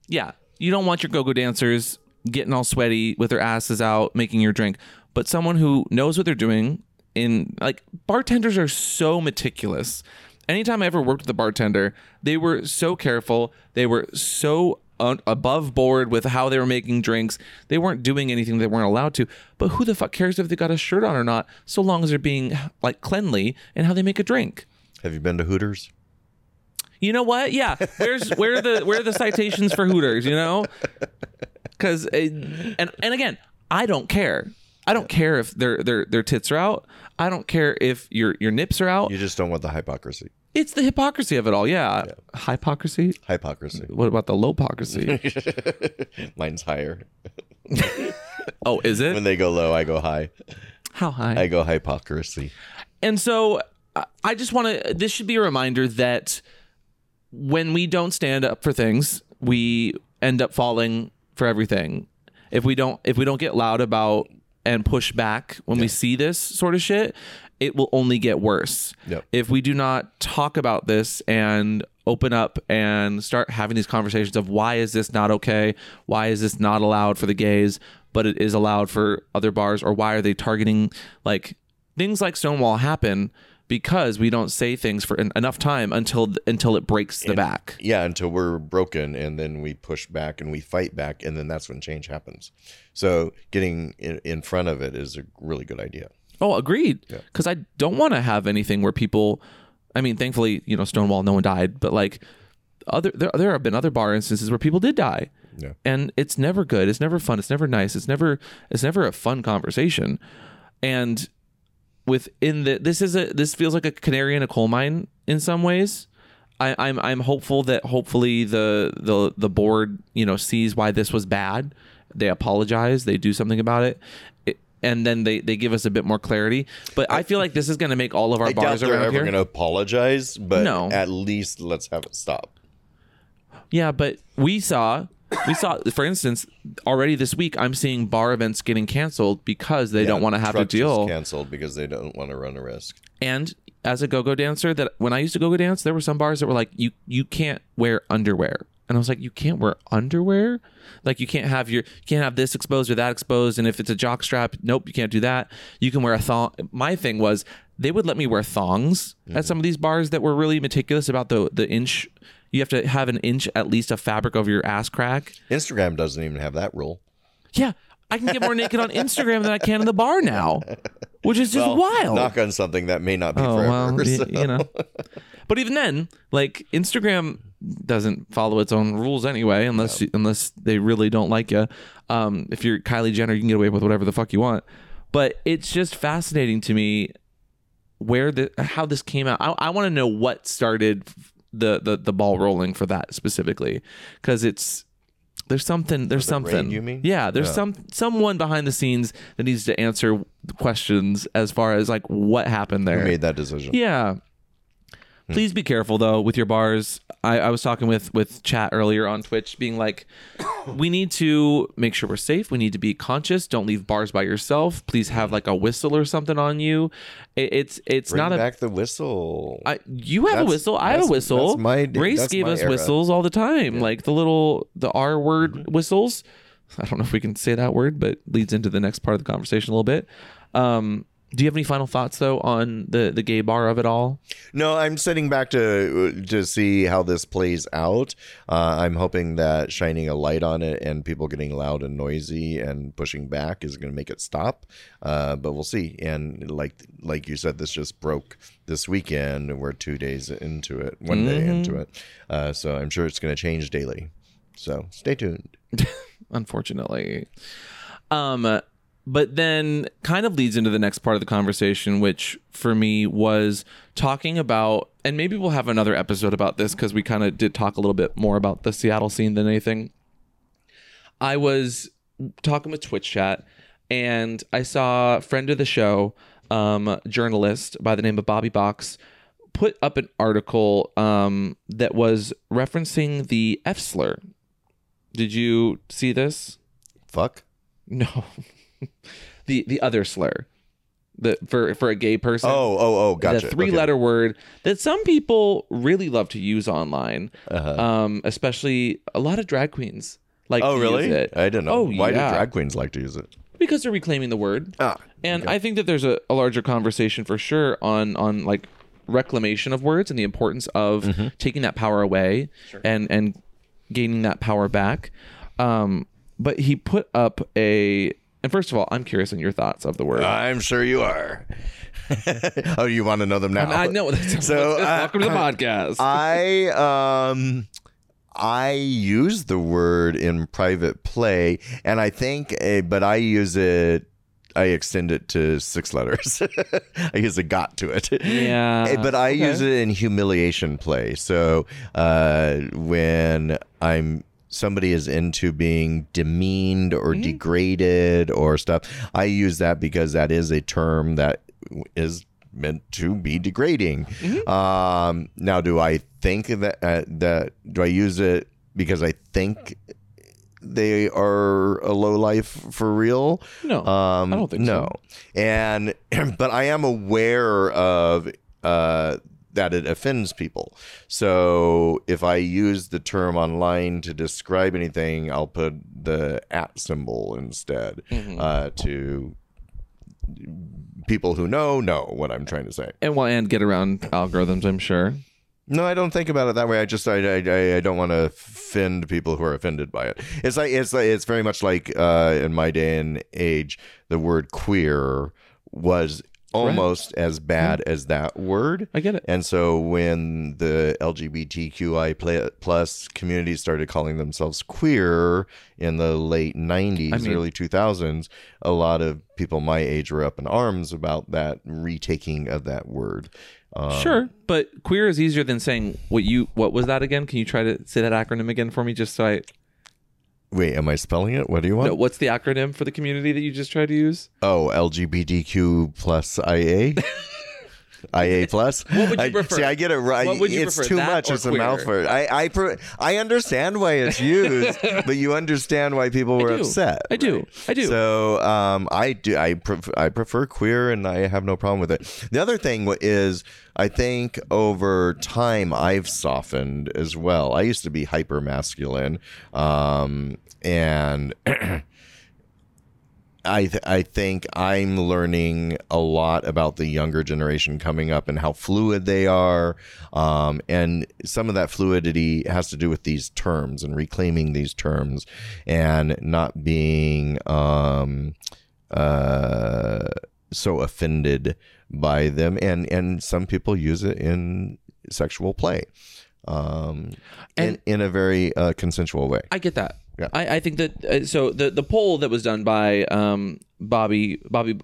yeah, you don't want your go-go dancers getting all sweaty with their asses out making your drink, but someone who knows what they're doing in like bartenders are so meticulous. Anytime I ever worked with a bartender, they were so careful. They were so un- above board with how they were making drinks. They weren't doing anything they weren't allowed to. But who the fuck cares if they got a shirt on or not, so long as they're being like cleanly and how they make a drink. Have you been to Hooters? You know what? Yeah. Where's where are the where are the citations for Hooters? You know, because uh, and and again, I don't care. I don't care if their their their tits are out. I don't care if your your nips are out. You just don't want the hypocrisy. It's the hypocrisy of it all. Yeah, hypocrisy. Hypocrisy. What about the low hypocrisy? [LAUGHS] Mine's higher. [LAUGHS] oh, is it? When they go low, I go high. How high? I go hypocrisy. And so I- I just want to, this should be a reminder that when we don't stand up for things, we end up falling for everything. If we don't, if we don't get loud about and push back when we see this sort of shit, it will only get worse. Yep. If we do not talk about this and open up and start having these conversations of why is this not okay? Why is this not allowed for the gays, but it is allowed for other bars? Or why are they targeting like things like Stonewall happen because we don't say things for en- enough time until until it breaks the back. Yeah, until we're broken and then we push back and we fight back and then that's when change happens. So getting in, in front of it is a really good idea. Oh, agreed. Because I don't want to have anything where people. I mean, thankfully, you know, Stonewall, no one died, but like other there, there have been other bar instances where people did die, Yeah. and it's never good. It's never fun. It's never nice. It's never it's never a fun conversation, and within the this is a this feels like a canary in a coal mine in some ways. I, I'm I'm hopeful that hopefully the the the board you know sees why this was bad. They apologize. They do something about it. it and then they, they give us a bit more clarity. But I feel like this is going to make all of our I doubt bars they're around ever here. going to apologize, but No. at least let's have it stop. Yeah, but we saw we saw for instance already this week I'm seeing bar events getting canceled because they don't want to have to deal. canceled because they don't want to run a risk. And as a go-go dancer, that when I used to go-go dance, there were some bars that were like, you you can't wear underwear, and I was like, you can't wear underwear, like you can't have your you can't have this exposed or that exposed, and if it's a jock strap, nope, you can't do that. You can wear a thong. My thing was they would let me wear thongs at mm-hmm. some of these bars that were really meticulous about the the inch. You have to have an inch at least of fabric over your ass crack. Instagram doesn't even have that rule. Yeah, I can get more naked on Instagram than I can in the bar now, which is just Well, wild. Knock on something that may not be Oh forever. well, y- you know. But even then, like Instagram doesn't follow its own rules anyway, unless unless they really don't like you. Um, if you're Kylie Jenner, you can get away with whatever the fuck you want. But it's just fascinating to me where the how this came out. I, I want to know what started the, the the ball rolling for that specifically, because it's there's something there's the raid, something you mean? yeah there's Yeah. some someone behind the scenes that needs to answer questions as far as like what happened there Who made that decision? yeah. Please be careful though with your bars. I, I was talking with with chat earlier on Twitch, being like, [COUGHS] we need to make sure we're safe. We need to be conscious. Don't leave bars by yourself. Please have like a whistle or something on you. It, it's it's Bring not a. back the whistle. I, you have a whistle. I have a whistle. that's my- Race that's gave my us era. whistles all the time, like the little the R word Mm-hmm. whistles. I don't know if we can say that word, but leads into the next part of the conversation a little bit. Um, do you have any final thoughts though on the the gay bar of it all? No, I'm sitting back to to see how this plays out. Uh, I'm hoping that shining a light on it and people getting loud and noisy and pushing back is going to make it stop. Uh, but we'll see. And like like you said, this just broke this weekend, and we're two days into it, one day into it. Uh, so I'm sure it's going to change daily. So stay tuned. [LAUGHS] unfortunately. Um, but then kind of leads into the next part of the conversation, which for me was talking about, and maybe we'll have another episode about this because we kind of did talk a little bit more about the Seattle scene than anything. I was talking with Twitch chat and I saw a friend of the show, um, journalist by the name of Bobby Box, put up an article um, that was referencing the F slur. Did you see this? Fuck. No. [LAUGHS] [LAUGHS] the the other slur. The for for a gay person. Oh, oh, oh, gotcha. The three Okay. letter word that some people really love to use online. Uh-huh. Um, especially a lot of drag queens like Oh, to really? use it. I didn't know. Oh, Why yeah. do drag queens like to use it? because they're reclaiming the word. Ah, And I think that there's a, a larger conversation for sure on on like reclamation of words and the importance of Mm-hmm. taking that power away and and gaining that power back. Um, but he put up a and first of all, I'm curious on your thoughts of the word. I'm sure you are. [LAUGHS] oh, you want to know them now? I know. [LAUGHS] So, uh, [LAUGHS] welcome to the podcast. I um I use the word in private play, and I think, uh, but I use it. I extend it to six letters. I use a got to it. Yeah, Eh, but I okay. use it in humiliation play. So uh, when I'm somebody is into being demeaned or Mm-hmm. degraded or stuff, I use that because that is a term that is meant to be degrading. Mm-hmm. Um, now, do I think that uh, that do I use it because I think they are a low life for real? no, Um, I don't think no. And [CLEARS THROAT] but I am aware of uh, that it offends people. So if I use the term online to describe anything, I'll put the at symbol instead Mm-hmm. uh, to people who know know what I'm trying to say. and well, and get around algorithms. I'm sure. No, I don't think about it that way. I just I I, I don't want to offend people who are offended by it. It's like it's like it's very much like uh, in my day and age, the word queer was almost as bad as that word. I get it. And so when the LGBTQI plus community started calling themselves queer in the late 90s, I mean- early 2000s, a lot of people my age were up in arms about that retaking of that word. Um, Sure, but queer is easier than saying what you. What was that again? Can you try to say that acronym again for me, just so I? Wait, am I spelling it? What do you want? No, what's the acronym for the community that you just tried to use? Oh, LGBTQ plus IA. [LAUGHS] IA plus. What would you I- prefer? See, I get it right. What would you it's prefer, too much. It's a mouthful. I I pre- I understand why it's used, [LAUGHS] but you understand why people were do. upset. I do. I do. So um, I do. I pref- I prefer queer, and I have no problem with it. The other thing is, I think over time I've softened as well. I used to be hyper masculine, um, and. [CLEARS THROAT] I th- I think I'm learning a lot about the younger generation coming up and how fluid they are, um, and some of that fluidity has to do with these terms and reclaiming these terms and not being um, uh, so offended by them. And and some people use it in sexual play, um, in And- in a very uh, consensual way. I get that. Yeah. I, I think that uh, so the the poll that was done by um Bobby Bobby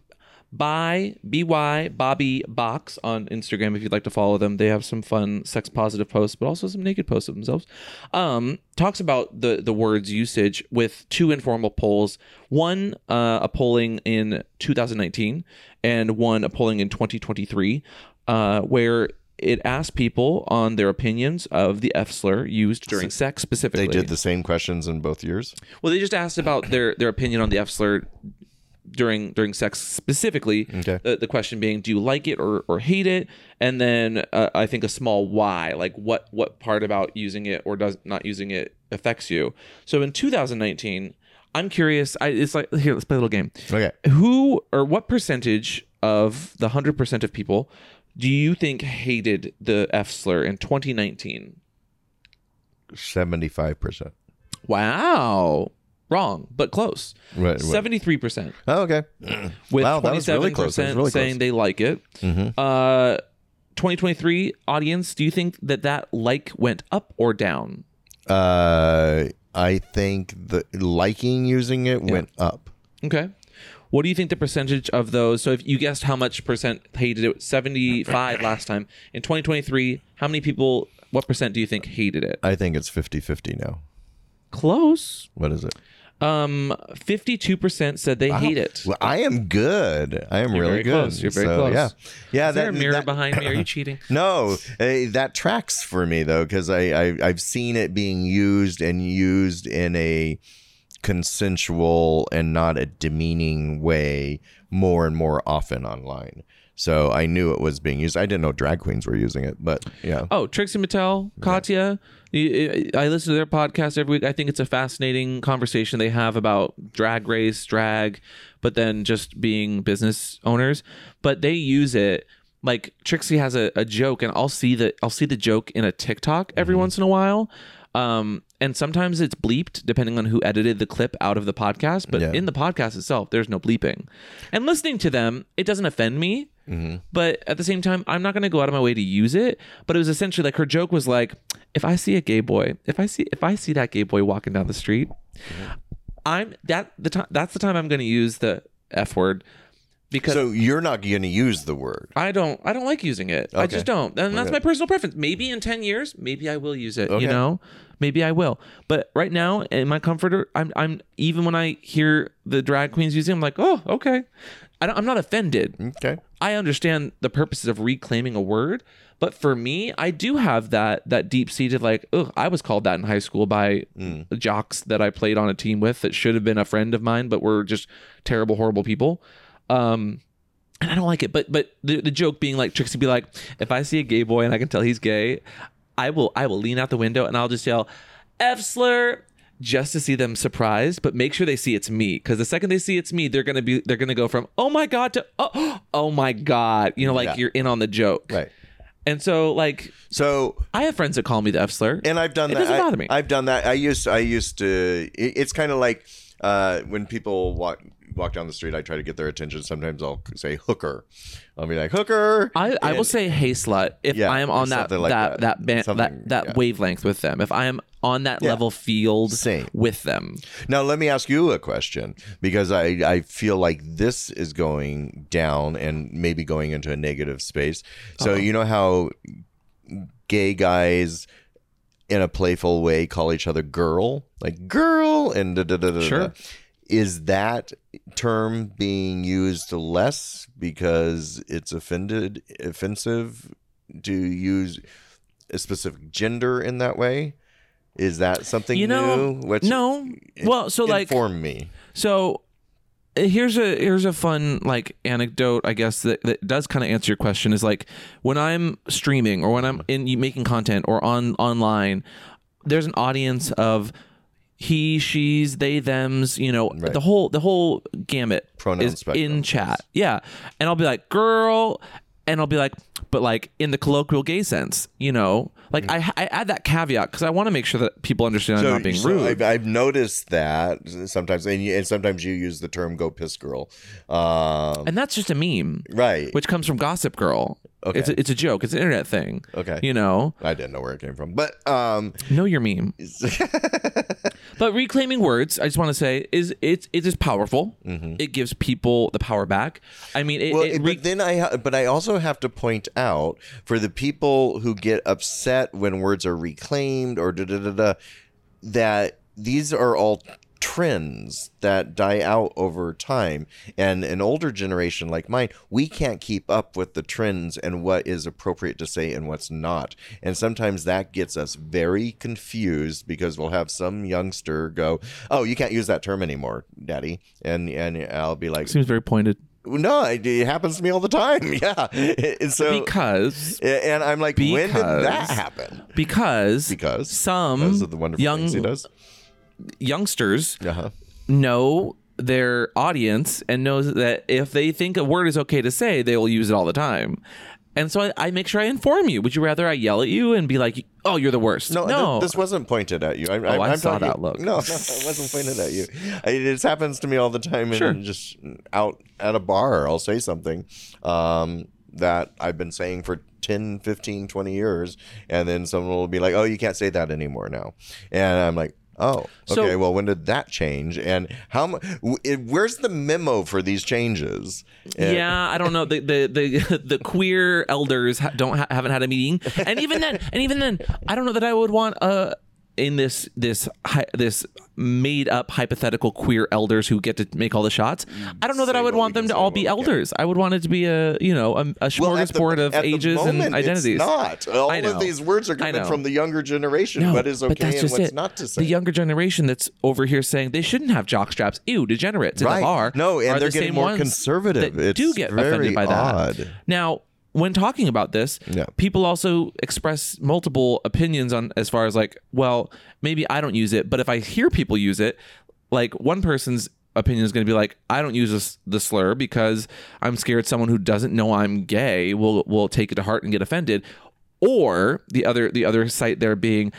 by by Bobby Box on Instagram if you'd like to follow them. They have some fun sex positive posts but also some naked posts of themselves. Um talks about the the words usage with two informal polls. One uh, a polling in 2019 and one a polling in 2023 uh where it asked people on their opinions of the F slur used during sex specifically. They did the same questions in both years. Well, they just asked about their their opinion on the F slur during during sex specifically. Okay. The, the question being, do you like it or, or hate it? And then uh, I think a small why, like what what part about using it or does not using it affects you. So in 2019, I'm curious. I, it's like here, let's play a little game. Okay. Who or what percentage of the hundred percent of people do you think hated the F slur in 2019? Seventy-five percent. Wow. Wrong, but close. Right? Seventy-three percent, Oh, okay. with Wow, that was twenty-seven really close. That was percent really saying they like it. Uh, twenty twenty-three audience. Do you think that that like went up or down? Uh, I think the liking using it went up. Okay. What do you think the percentage of those? So if you guessed how much percent hated it, 75 last time. In 2023, how many people, what percent do you think hated it? I think it's 50-50 now. Close. What is it? Um, 52% said they hate it. Well, I am good. I am You're really very good. close. You're very So, close. Yeah, yeah. Is there a mirror that- behind me? Are you [LAUGHS] cheating? No, eh, that tracks for me though, because I, I I've seen it being used and used in a consensual and not a demeaning way more and more often online. So I knew it was being used. I didn't know drag queens were using it, but yeah. Oh, Trixie Mattel, Katya. I I listen to their podcast every week. I think it's a fascinating conversation they have about drag race, drag, but then just being business owners. But they use it like Trixie has a, a joke, and I'll see the I'll see the joke in a TikTok every mm-hmm. once in a while. Um, and sometimes it's bleeped depending on who edited the clip out of the podcast. But Yeah. in the podcast itself, there's no bleeping. And listening to them, it doesn't offend me. But at the same time, I'm not going to go out of my way to use it. But it was essentially like her joke was like, if I see a gay boy, if I see if I see that gay boy walking down the street, I'm that the time that's the time I'm going to use the f word because So you're not going to use the word. I don't I don't like using it. I just don't. And that's Okay. my personal preference. Maybe in 10 years, maybe I will use it, Okay. you know? Maybe I will. But right now in my comforter, I'm I'm even when I hear the drag queens using it, I'm like, "Oh, okay." I don't, I'm not offended. Okay. I understand the purposes of reclaiming a word, but for me, I do have that that deep seated like, oh, I was called that in high school by mm. jocks that I played on a team with that should have been a friend of mine, but were just terrible, horrible people. Um, and I don't like it. But but the, the joke being like Trixie be like, if I see a gay boy and I can tell he's gay, I will I will lean out the window and I'll just yell, F slur just to see them surprised, but make sure they see it's me. Because the second they see it's me, they're gonna be they're gonna go from oh my god to oh, oh my god. You know, like Yeah. you're in on the joke. Right. And so like So I have friends that call me the F slur. and I've done It that. doesn't I- bother me. I've done that. I used I used to. It, it's kind of like uh, when people walk walk down the street. I try to get their attention. Sometimes I'll say hooker. I'll be like hooker. I, I will say hey slut if Yeah, I am on that like that that. that band, that that yeah. wavelength with them. If I am on that Yeah. level field Same. with them. Now let me ask you a question because I I feel like this is going down and maybe going into a negative space. So you know how gay guys in a playful way call each other girl, like girl, and da da da da. da. Sure. Is that term being used less because it's offended offensive to use a specific gender in that way? Is that something You know, new? What's- no. Well, so like inform me. So uh, here's a here's a fun like anecdote I guess that, that does kind of answer your question is like when I'm streaming or when I'm in making content or on online there's an audience of he she's they them's you know Right. the whole the whole gamut Pronoun is spectrum, in chat yeah and I'll be like girl and I'll be like but like in the colloquial gay sense you know like I, I add that caveat because I want to make sure that people understand I'm not being so rude I've, I've noticed that sometimes, and, you, and sometimes you use the term "go piss girl." Um, and that's just a meme right. which comes from Gossip Girl. Okay. It's a, it's a joke. It's an internet thing. Okay. You know, I didn't know where it came from, but um, know your meme. [LAUGHS] but reclaiming words, I just want to say, is it's it is powerful. It gives people the power back. I mean, it, Mm-hmm. well, it but re- then I ha- but I also have to point out for the people who get upset when words are reclaimed or da da da da that these are all trends that die out over time and an older generation like mine we can't keep up with the trends and what is appropriate to say and what's not and sometimes that gets us very confused because we'll have some youngster go oh you can't use that term anymore daddy and and I'll be like seems very pointed no, it, it happens to me all the time. [LAUGHS] Yeah, and so because and I'm like, when did that Because- happen? because Because some because of the wonderful young things he does. Youngsters Uh-huh. know their audience and knows that if they think a word is okay to say, they will use it all the time. And so I, I make sure I inform you. Would you rather I yell at you and be like, "Oh, you're the worst"? No, no. th- this wasn't pointed at you. I, Oh, I I'm saw talking- that look. No, [LAUGHS] no, it wasn't pointed at you. I, it happens to me all the time. And Sure. just out at a bar, I'll say something um, that I've been saying for 10, 15, 20 years. And then someone will be like, oh, you can't say that anymore now. And I'm like, Oh, So- okay. well, when did that change? And how? mu- w- it- Where's the memo for these changes? And- yeah, I don't know. The the the, [LAUGHS] the queer elders don't ha- haven't had a meeting, and even then, and even then, I don't know that I would want uh in this this this made up hypothetical queer elders who get to make all the shots. Mm, I don't know that I would want them to all be elders. I would want it to be a you know a, a Well, the- of ages moment, and identities. It's not. All of these words are coming from the younger generation. No, what is but okay that's and just what's it. not to say. The younger generation that's over here saying they shouldn't have jock straps. Ew, degenerates in Right. a bar. No, and are they're the getting more conservative. That do get very offended by that. odd. Now, when talking about this, Yeah. people also express multiple opinions on as far as like, well, maybe I don't use it, but if I hear people use it, like one person's opinion is going to be like, I don't use this, the slur because I'm scared someone who doesn't know I'm gay will will take it to heart and get offended. Or the other the other site there being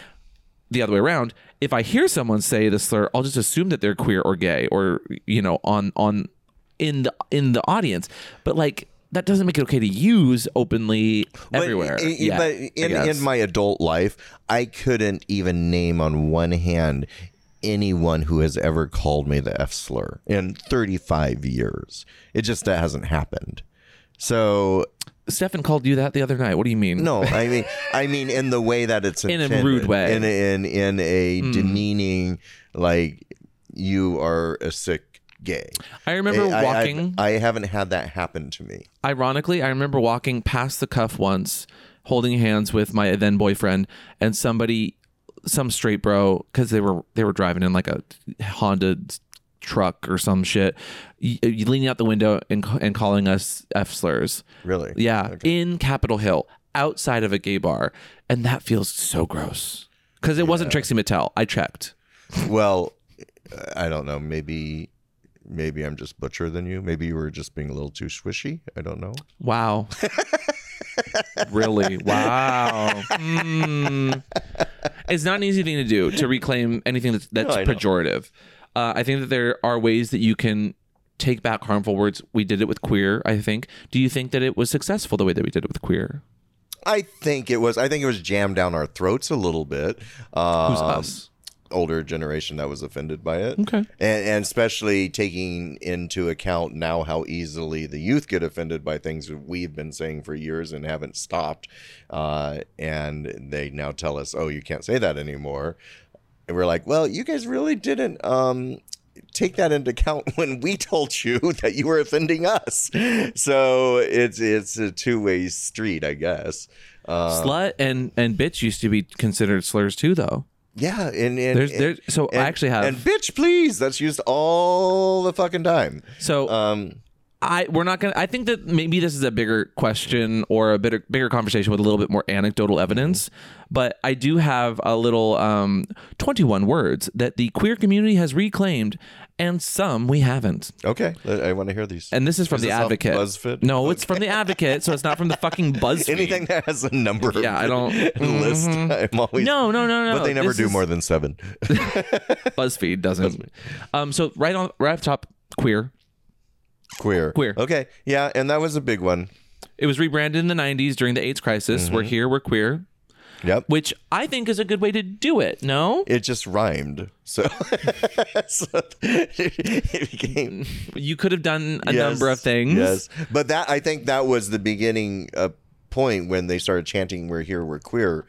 the other way around. If I hear someone say the slur, I'll just assume that they're queer or gay or you know on on in the in the audience. But like that doesn't make it okay to use openly But everywhere. i- i- yet, but in, in my adult life, I couldn't even name on one hand anyone who has ever called me the F slur in 35 years. It just that hasn't happened. So Stefan called you that the other night. What do you mean? no, I [LAUGHS] mean, I mean, in the way that it's In a rude way. In in in a hmm. demeaning, like you are a sick gay. I remember eh, I- I- walking. I, haven't had that happen to me. ironically, I remember walking past the cuff once, holding hands with my then boyfriend, and somebody, some straight bro, because they were they were driving in like a Honda truck or some shit, y- uh, y- leaning out the window and and calling us f slurs. Really? Yeah, in Capitol Hill, outside of a gay bar, and that feels so gross. Because it wasn't Trixie Mattel. I checked. Well, I don't know. Maybe, maybe I'm just butcher than you. Maybe you were just being a little too swishy. I don't know. Wow. [LAUGHS] really? Wow. Mm. It's not an easy thing to do to reclaim anything that's, that's No, pejorative. Uh, I think that there are ways that you can take back harmful words. We did it with queer, I think. Do you think that it was successful the way that we did it with queer? I think it was. I think it was jammed down our throats a little bit. Um, Who's us? Older generation that was offended by it. Okay. And, and especially taking into account now how easily the youth get offended by things that we've been saying for years and haven't stopped. Uh, and they now tell us, oh, you can't say that anymore. And we're like, well, you guys really didn't um, take that into account [LAUGHS] when we told you [LAUGHS] that you were offending us. So it's it's a two way street, I guess. Uh, Slut and, and bitch used to be considered slurs too, though. Yeah, and, and There's- there's- so I actually have- and bitch, please. That's used all the fucking time. So Um, I we're not gonna. I think that maybe this is a bigger question or a bigger bigger conversation with a little bit more anecdotal evidence. But I do have a little um, twenty one words that the queer community has reclaimed, and some we haven't. okay, I want to hear these. And this is from Is the this Advocate. BuzzFeed? No, it's from the Advocate, so it's not from the fucking [LAUGHS] BuzzFeed. Anything that has a number. Yeah, I don't- [LAUGHS] list. I'm always No, no, no, no. But they never This do is- more than seven. [LAUGHS] BuzzFeed doesn't. Um, so right on right off top, queer. Queer. Queer. Okay. Yeah, and that was a big one. It was rebranded in the '90s during the AIDS crisis. Mm-hmm. We're here, we're queer, Yep. which I think is a good way to do it. No, It just rhymed. So, [LAUGHS] so it became you could have done a Yes, number of things. Yes, but that I think that was the beginning uh, point when they started chanting "We're here, we're queer."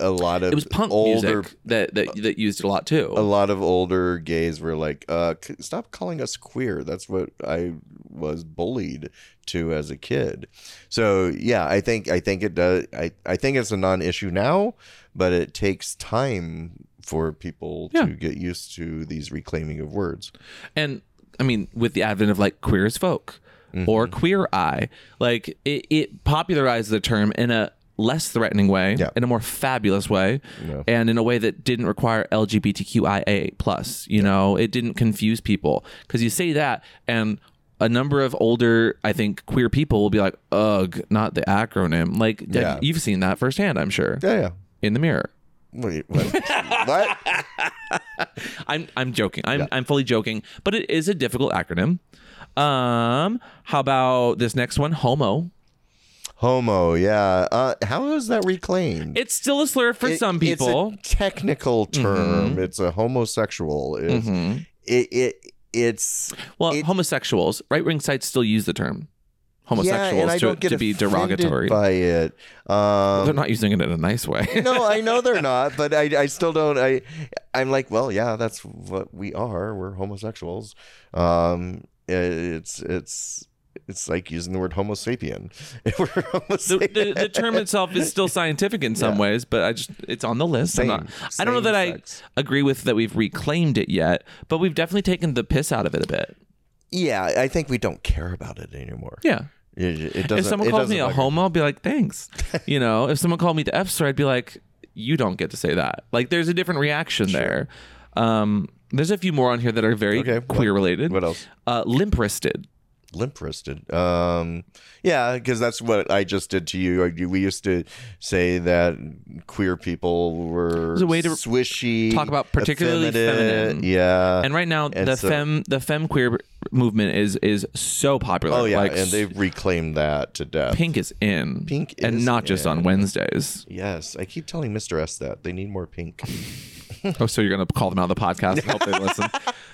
A lot of It was punk older, music that, that that used a lot too. a lot of older gays were like, uh, "Stop calling us queer." That's what I was bullied to as a kid. So yeah, I think I think it does. I I think it's a non-issue now, but it takes time for people Yeah. to get used to these reclaiming of words. and I mean, with the advent of like queer as folk Mm-hmm. or queer eye, like it, it popularized the term in a less threatening way, Yeah. in a more fabulous way, Yeah. and in a way that didn't require LGBTQIA plus. You know, it didn't confuse people because you say that and. A number of older, I think, queer people will be like, "Ugh, not the acronym." Like Yeah. you've seen that firsthand, I'm sure, Yeah, yeah. in the mirror. Wait, what? [LAUGHS] what? [LAUGHS] I'm I'm joking. I'm I'm fully joking, but it is a difficult acronym. Um, how about this next one? Homo. Homo, yeah. Uh, how is that reclaimed? It's still a slur for It- some people. It's a technical term. It's a homosexual. It's, Mhm. it, it it's Well, it- homosexuals, right wing sites still use the term homosexuals I to, to be derogatory. by it. Um, They're not using it in a nice way. [LAUGHS] no, I know they're [LAUGHS] not, but I, I still don't. I, I'm like, well, yeah, that's what we are. We're homosexuals. Um, it's it's it's like using the word Homo sapien. [LAUGHS] Homo the, the, the term itself is still scientific in some Yeah. ways, but I just it's on the list. Same. not- I don't know that I agree with that we've reclaimed it yet, but we've definitely taken the piss out of it a bit. yeah, I think we don't care about it anymore. Yeah. It, it doesn't. If someone calls me a homo, I'll be like, thanks. [LAUGHS] you know, if someone called me the F slur, I'd be like, you don't get to say that. Like, there's a different reaction there. Um, there's a few more on here that are very Okay, queer related. What else? Uh, limp wristed. Limp wristed. Um, yeah, because that's what I just did to you. We used to say that queer people were a way to swishy, talk about particularly feminine. Yeah, And right now, and the so- fem the fem queer movement is is so popular. oh yeah, like, and they've reclaimed that to death. pink is in. Pink and is not just on. Wednesdays. Yes, I keep telling Mr. S that they need more pink. [LAUGHS] Oh, so you're gonna call them out of the podcast and hope they listen?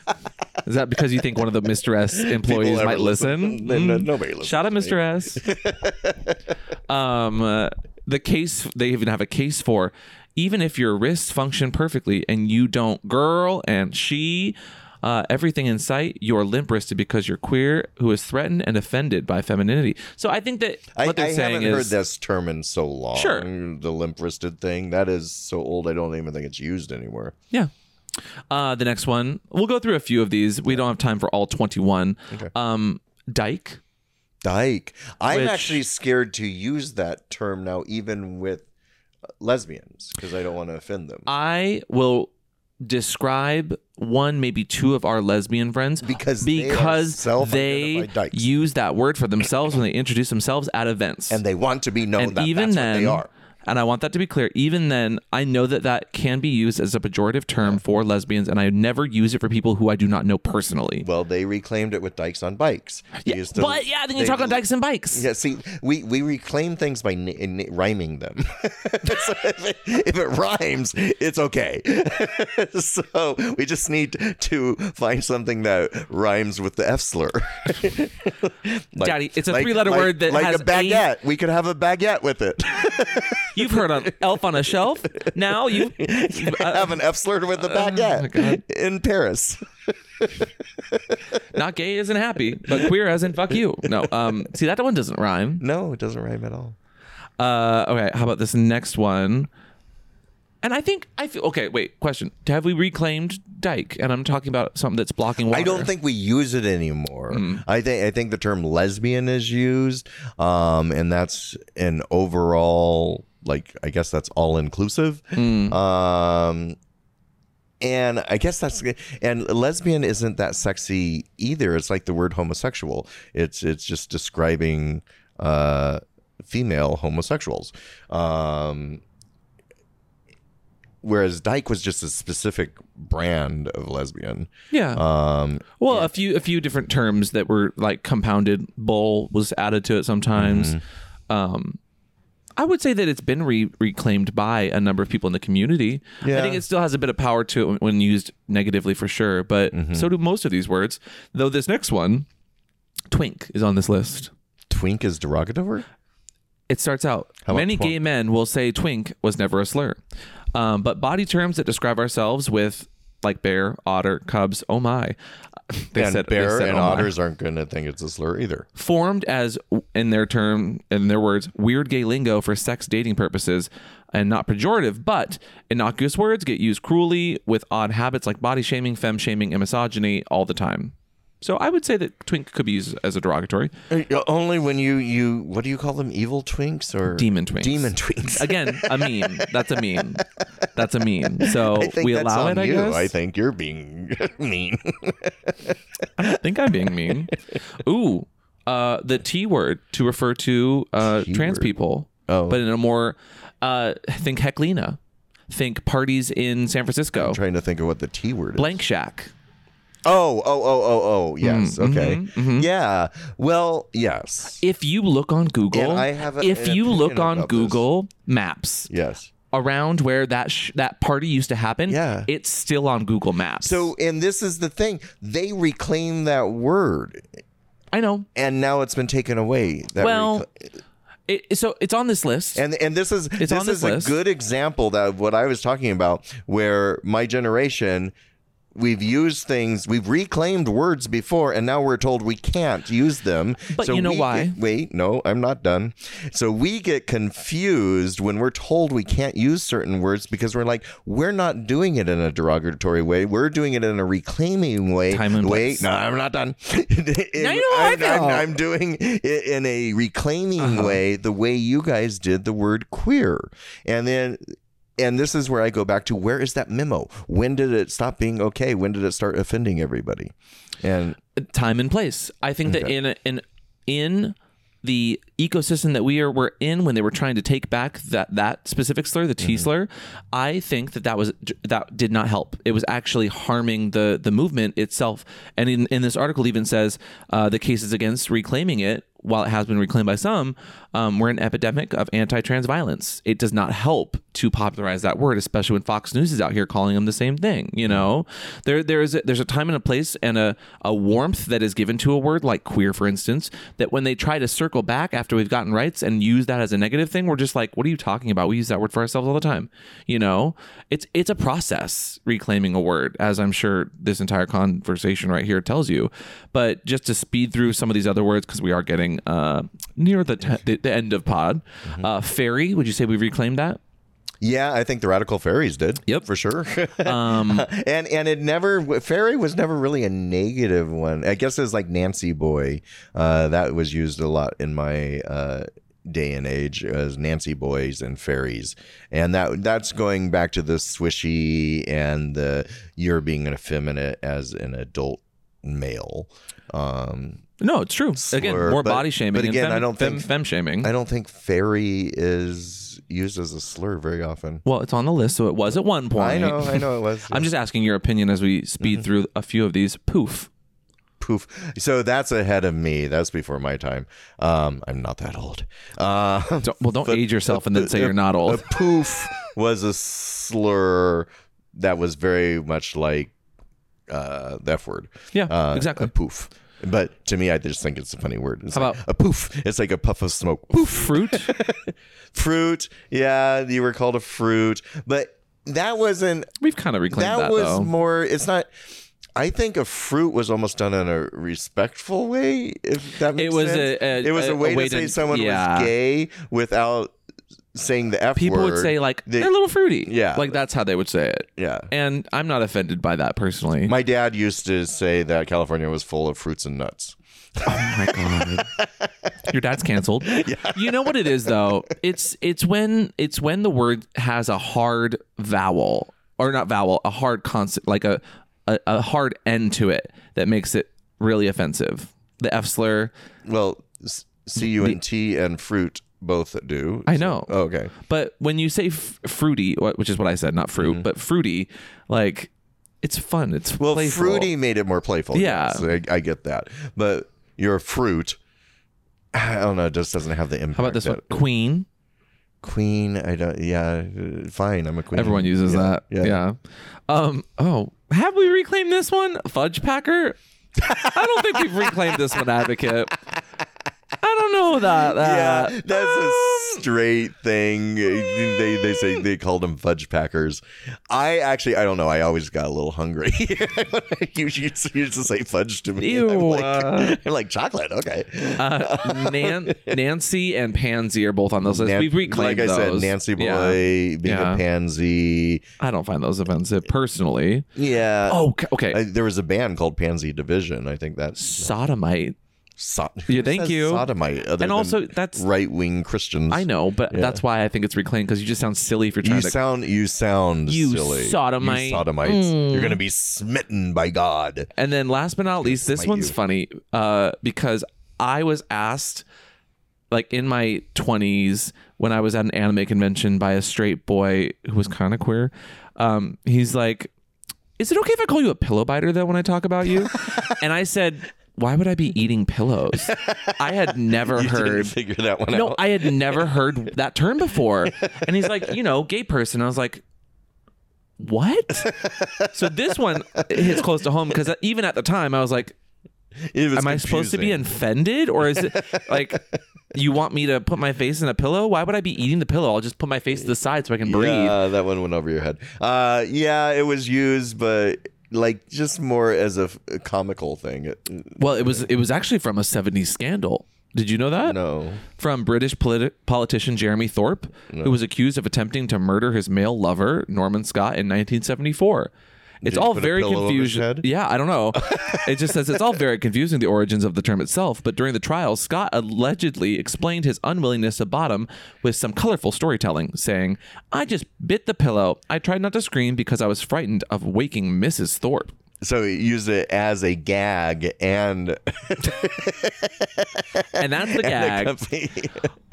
[LAUGHS] Is that because you think one of the Mr. S employees might listen? No, no- Mm. nobody listens. Shout out Mr. S. [LAUGHS] um, uh, the case they even have a case for even if your wrists function perfectly and you don't, girl and she. Uh, everything in sight, you're limp wristed because you're queer who is threatened and offended by femininity. So I think that I, what they're I saying haven't is heard this term in so long. Sure. the limp wristed thing that is so old. I don't even think it's used anymore. Yeah. Uh, the next one, we'll go through a few of these. We don't have time for all 21. Okay. Um, dyke. Dyke. I'm Which- actually scared to use that term now, even with uh, lesbians, because I don't want to offend them. I will describe one, maybe two of our lesbian friends Because they because they self-identified use that word for themselves when they introduce themselves at events. and they want to be known and that even that's then, what they are. And I want that to be clear. Even then, I know that that can be used as a pejorative term for lesbians, and I never use it for people who I do not know personally. Well, they reclaimed it with dykes on bikes. Yeah, to- but yeah, then you they- talk on dykes and bikes. Yeah, see, we, we reclaim things by n- n- rhyming them. [LAUGHS] so if it, if it rhymes, it's okay. [LAUGHS] so we just need to find something that rhymes with the F slur. [LAUGHS] Like- Daddy, it's a like- three-letter like- word that like has a baguette. We could have a baguette with it. You've heard of [LAUGHS] Elf on a Shelf. Now you, [LAUGHS] you uh, have an F slur with the baguette God. in Paris. [LAUGHS] not gay isn't happy, but queer as in fuck you. No, um, see that one doesn't rhyme. No, it doesn't rhyme at all. Uh, okay, how about this next one? And I think I feel okay. Wait, question: Have we reclaimed dyke? And I'm talking about something that's blocking water. I don't think we use it anymore. Hmm. I think I think the term lesbian is used, um, and that's an overall like I guess that's all inclusive. Hmm. Um, and I guess that's and lesbian isn't that sexy either. It's like the word homosexual. It's it's just describing uh, female homosexuals. Um, whereas dyke was just a specific brand of lesbian. Yeah. Um, well, a few a few different terms that were like compounded. Bull was added to it sometimes. Mm-hmm. Um, I would say that it's been re- reclaimed by a number of people in the community. I think it still has a bit of power to it when used negatively for sure, but Mm-hmm. so do most of these words. Though this next one, twink, is on this list. twink is derogatory. It starts out How many gay men will say twink was never a slur. Um, but body terms that describe ourselves with like bear, otter, cubs, oh my. They and said- they bear said, and "Oh otters aren't going to think it's a slur either. formed as in their term in their words weird gay lingo for sex dating purposes and not pejorative but innocuous words get used cruelly with odd habits like body shaming femme shaming and misogyny all the time so i would say that twink could be used as a derogatory Uh, Only when you you what do you call them? Evil twinks or Demon twinks. Demon twinks. again a meme that's a meme that's a meme so [LAUGHS] we allow it i you. guess I think you're being [LAUGHS] mean. I don't think i'm being mean [LAUGHS] ooh uh the t word to refer to uh trans people Oh. but in a more uh think Heklina think parties in san francisco I'm trying to think of what the T word is. blank shack Oh, oh, oh, oh, oh. Yes. Mm, okay. mhm, mhm. Yeah. Well, yes. If you look on Google, I have a- if you look on about this. Google Maps Yes. around where that sh- that party used to happen, Yeah. it's still on Google Maps. So, and this is the thing. They reclaim that word, I know. and now it's been taken away. That Well, recla- It, so it's on this list. and and this is It's this on this is list. a good example that of what I was talking about, where my generation. We've used things, we've reclaimed words before, and now we're told we can't use them. But you know why? get- wait, no, I'm not done. So we get confused when we're told we can't use certain words because we're like, we're not doing it in a derogatory way. We're doing it in a reclaiming way. Time and Wait, place. no, I'm not done. [LAUGHS] Now you know I I'm. I'm, I'm doing it in a reclaiming Uh-huh. way, the way you guys did the word queer. And then and this is where I go back to where is that memo? When did it stop being okay? When did it start offending everybody? And time and place. I think that in a, in in the ecosystem that we are were in when they were trying to take back that that specific slur, the Mm-hmm. T slur, I think that that was that did not help. It was actually harming the the movement itself. And in in this article even says uh, the cases against reclaiming it. While it has been reclaimed by some, um, we're an epidemic of anti-trans violence. It does not help to popularize that word, especially when Fox News is out here calling them the same thing. You know, there there is a, there's a time and a place and a, a warmth that is given to a word like queer, for instance, that when they try to circle back after we've gotten rights and use that as a negative thing, we're just like, what are you talking about? We use that word for ourselves all the time. You know, it's it's a process reclaiming a word, as I'm sure this entire conversation right here tells you. But just to speed through some of these other words because we are getting uh, near the, te- the the end of pod. Uh, fairy, would you say we reclaimed that? Yeah, I think the radical fairies did. Yep. for sure. [LAUGHS] Um, [LAUGHS] and and it never fairy was never really a negative one. I guess it was like Nancy boy. Uh, that was used a lot in my uh, day and age as Nancy boys and fairies, and that that's going back to the swishy and the you're being an effeminate as an adult male. Um, No, it's true. Again, more but- body shaming. but again, fem, I don't fem, think- fem shaming. I don't think fairy is used as a slur very often. well, it's on the list, so it was at one point. I know, I know it was. [LAUGHS] I'm just asking your opinion as we speed Mm-hmm. through a few of these. Poof. poof. So that's ahead of me. That's before my time. Um, I'm not that old. Uh, Don't, well, don't age yourself and then say a- you're not a old. poof was a slur that was very much like uh, the F word. Yeah, Uh, exactly. A poof. But to me, I just think it's a funny word. It's How like about- a poof? It's like a puff of smoke. [LAUGHS] Poof. Fruit. [LAUGHS] Fruit. Yeah, you were called a fruit, but that wasn't We've kind of reclaimed that, that, was though. more it's not i think a fruit was almost done in a respectful way if that makes was sense. a- a- it was a, a- way, way to say someone yeah. was gay without saying the f People word would say like They- they're a little fruity. Yeah. like that's how they would say it. yeah And I'm not offended by that personally. my dad used to say that california was full of fruits and nuts Oh my god. [LAUGHS] Your dad's canceled. Yeah. You know what it is though? It's it's when it's when the word has a hard vowel or not vowel, a hard constant like a, a, a hard end to it that makes it really offensive. The F slur. well s- c-u-n-t and fruit both do I So- know. oh, okay But when you say f- fruity, which is what I said, not fruit, but fruity, like it's fun. It's well playful. fruity made it more playful Yeah. yes, I, I get that but you're fruit [SIGHS] I don't know. It just doesn't have the impact. How about this one? Queen. Queen, I don't. Yeah, fine. I'm a queen. Everyone uses Yeah, that. Yeah. Um. Oh, have we reclaimed this one? Fudge packer. [LAUGHS] I don't think we've reclaimed this one, advocate. I don't know [LAUGHS] that. Yeah, that's Um, a straight thing. They they say they called them fudge packers. I actually I don't know. I always got a little hungry. [LAUGHS] you used to, used to say fudge to me. [LAUGHS] I'm Ew, like, uh, I'm like chocolate. Okay. uh, Nan- Nancy and Pansy are both on those lists. Nan- We've reclaimed like I those. said, Nancy boy Yeah. being Yeah. a pansy. I don't find those offensive personally. Yeah. Oh, okay. okay. I, there was a band called Pansy Division. I think that's Sodomite. So- [LAUGHS] Yeah, who thank you. Sodomite. Other And also, that's right wing Christians. I know, but Yeah. that's why I think it's reclaimed because you just sound silly if you're trying You to. sound you sound You silly. sodomite. You sodomites. You're gonna be smitten by God. And then last but not least, this one's you. funny uh, because I was asked, like in my 20s, when I was at an anime convention by a straight boy who was kind of queer. Um, he's like, "Is it okay if I call you a pillow biter though when I talk about you?" [LAUGHS] and I said, "Why would I be eating pillows?" I had [LAUGHS] never heard. figure that one No, out. I had never heard that term before. And he's like, you know, gay person. I was like, what? so this one hits close to home because even at the time I was like, am I supposed to be offended or is it like you want me to put my face in a pillow? Why would I be eating the pillow? I'll just put my face to the side so I can breathe. Yeah, that one went over your head. Uh, yeah, it was used, but like just more as a, f- a comical thing. It, Well, it was it was actually from a 70s scandal. Did you know that? no, From British politi- politician Jeremy Thorpe, who was accused of attempting to murder his male lover, Norman Scott, in 1974. It's all very confusing. Yeah, I don't know. [LAUGHS] it just says it's all very confusing, the origins of the term itself. But during the trial, Scott allegedly explained his unwillingness to bottom with some colorful storytelling, saying, I just bit the pillow. I tried not to scream because I was frightened of waking Mrs. Thorpe. so he used it as a gag and, [LAUGHS] And that's the [LAUGHS] gag.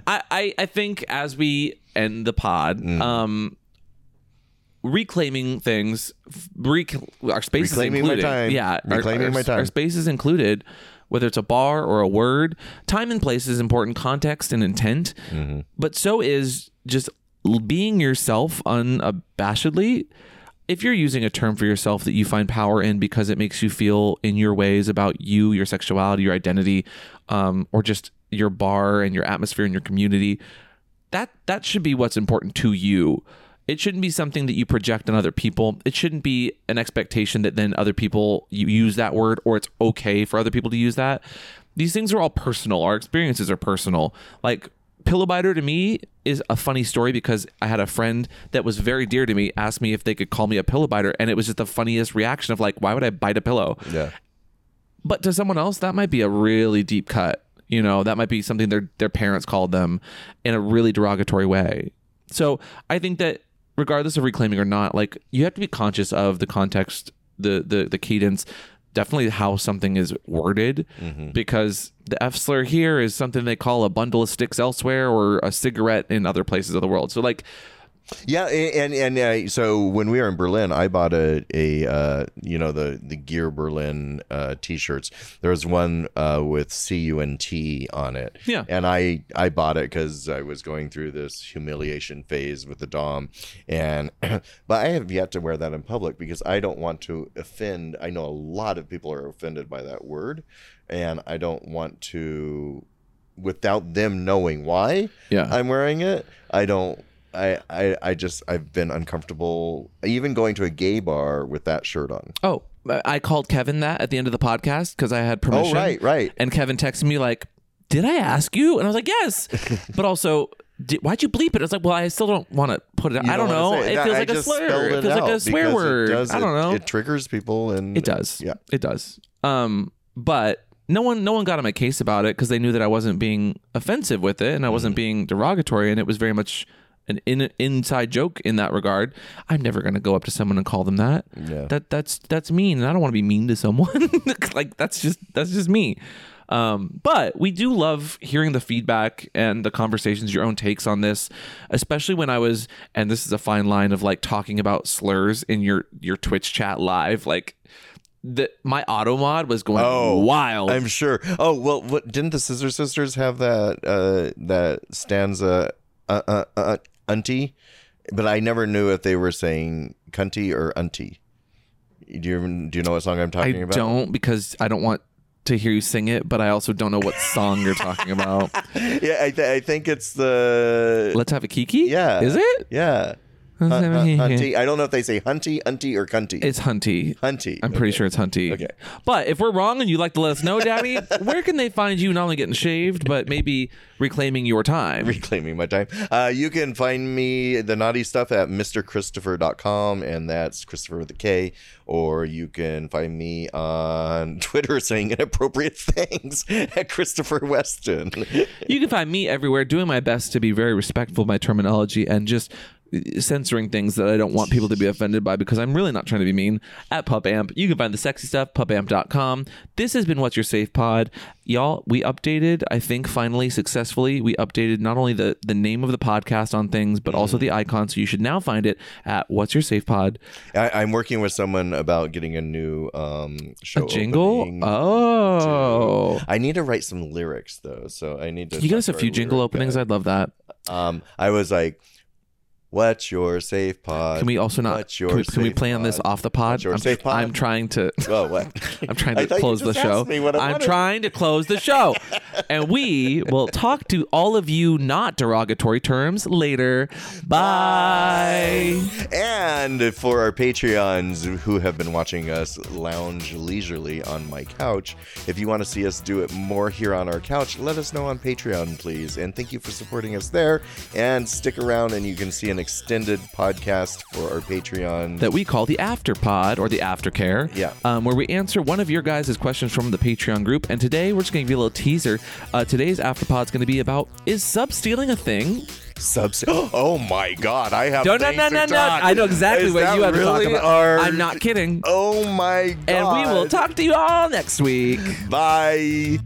I, I, I think as we end the pod, Mm. um, reclaiming things, rec- our spaces Reclaiming my included. time. Yeah, Reclaiming our, my time. Our spaces included, whether it's a bar or a word, time and place is important, context and intent. Mm-hmm. But so is just being yourself unabashedly. If you're using a term for yourself that you find power in because it makes you feel in your ways about you, your sexuality, your identity, um, or just your bar and your atmosphere and your community, that that should be what's important to you. It shouldn't be something that you project on other people. It shouldn't be an expectation that then other people you use that word or it's okay for other people to use that. These things are all personal. Our experiences are personal. Like pillow biter to me is a funny story because I had a friend that was very dear to me ask me if they could call me a pillow biter and it was just the funniest reaction of like why would I bite a pillow? yeah. but to someone else that might be a really deep cut you know that might be something their their parents called them in a really derogatory way so i think that regardless of reclaiming or not like you have to be conscious of the context the the the cadence definitely how something is worded mm-hmm. because the f slur here is something they call a bundle of sticks elsewhere or a cigarette in other places of the world. So like Yeah, and and, uh, so when we were in Berlin, I bought a a uh, you know the the Gear Berlin uh, t-shirts. There was one uh, with C U N T on it. Yeah. and I I bought it because I was going through this humiliation phase with the dom, and [CLEARS THROAT] but I have yet to wear that in public because I don't want to offend. I know a lot of people are offended by that word, and I don't want to without them knowing why Yeah. I'm wearing it. I don't. I, I I just I've been uncomfortable even going to a gay bar with that shirt on. oh i called kevin that at the end of the podcast because i had permission Oh right, right. And Kevin texted me like, "Did I ask you?" And I was like, "Yes," [LAUGHS] but also. Did, why'd you bleep it? I was like, well, I still don't want to put it out. I don't know. wanna say It feels I like a slur. It feels like a swear word. It does, I don't it- know. It triggers people and It does. Yeah. It does. Um, but no one, no one got on my case about it because they knew that I wasn't being offensive with it and I wasn't being derogatory, and it was very much an in, inside joke in that regard. I'm never gonna go up to someone and call them that. Yeah. That that's that's mean, and I don't want to be mean to someone. [LAUGHS] like that's just that's just me. Um, but we do love hearing the feedback and the conversations, your own takes on this, especially when I was, and this is a fine line of like talking about slurs in your your Twitch chat live, like the my auto mod was going Oh, wild. I'm sure. Oh well, what didn't the Scissor Sisters have that uh that stanza uh, uh, uh auntie? But I never knew if they were saying cunty or auntie. Do you do you know what song I'm I talking about? I don't because I don't want to hear you sing it, but I also don't know what song you're talking about. [LAUGHS] Yeah, I, th- I think it's the Let's have a kiki. Yeah. is it? yeah. Let's Hun- have a hun- kiki. hunty. I don't know if they say hunty, unty, or cunty. It's Hunty. hunty. I'm pretty Okay. sure it's Hunty. Okay. But if we're wrong and you'd like to let us know, Daddy, [LAUGHS] where can they find you not only getting shaved, but maybe reclaiming your time? reclaiming my time. Uh, you can find me the naughty stuff at mrkristofer.com and that's Kristofer with a K. Or you can find me on [LAUGHS] Twitter saying inappropriate [LAUGHS] things at Kristofer Weston. you can find me everywhere doing my best to be very respectful of my terminology and just censoring things that I don't want people to be offended by because I'm really not trying to be mean. At PupAmp, you can find the sexy stuff pupamp.com. This has been Watts Your Safe Pod, y'all. We updated, I think, finally successfully. We updated not only the the name of the podcast on things, but also the icon. So you should now find it at Watts Your Safe Pod. I, I'm working with someone about getting a new um, show A jingle. Oh, I need to write some lyrics though, so I need to. you get us a few jingle openings? guy. I'd love that. Um, I was like, "What's your safe pod?" Can we also not? What's your Can we, can we safe play on this off the pod? What's your I'm, safe pod? [LAUGHS] [LAUGHS] I'm trying to. Oh, what? I'm trying to close the show. asked me what I I'm trying to close the show. [LAUGHS] and we will talk to all of you not derogatory terms later. Bye. And for our Patreons who have been watching us lounge leisurely on my couch, if you want to see us do it more here on our couch, let us know on Patreon, please. And thank you for supporting us there. And stick around and you can see an extended podcast for our Patreon. That we call the after pod or the aftercare. Yeah. Um, where we answer one of your guys' questions from the Patreon group. And today we're just going to give you a little teaser. Uh, today's after pod is going to be about is sub stealing a thing? Subs. Oh my God! I have. No, no, no, no, no. I know exactly Is what you have to talk about. our- I'm not kidding. Oh my God! And we will talk to you all next week. Bye.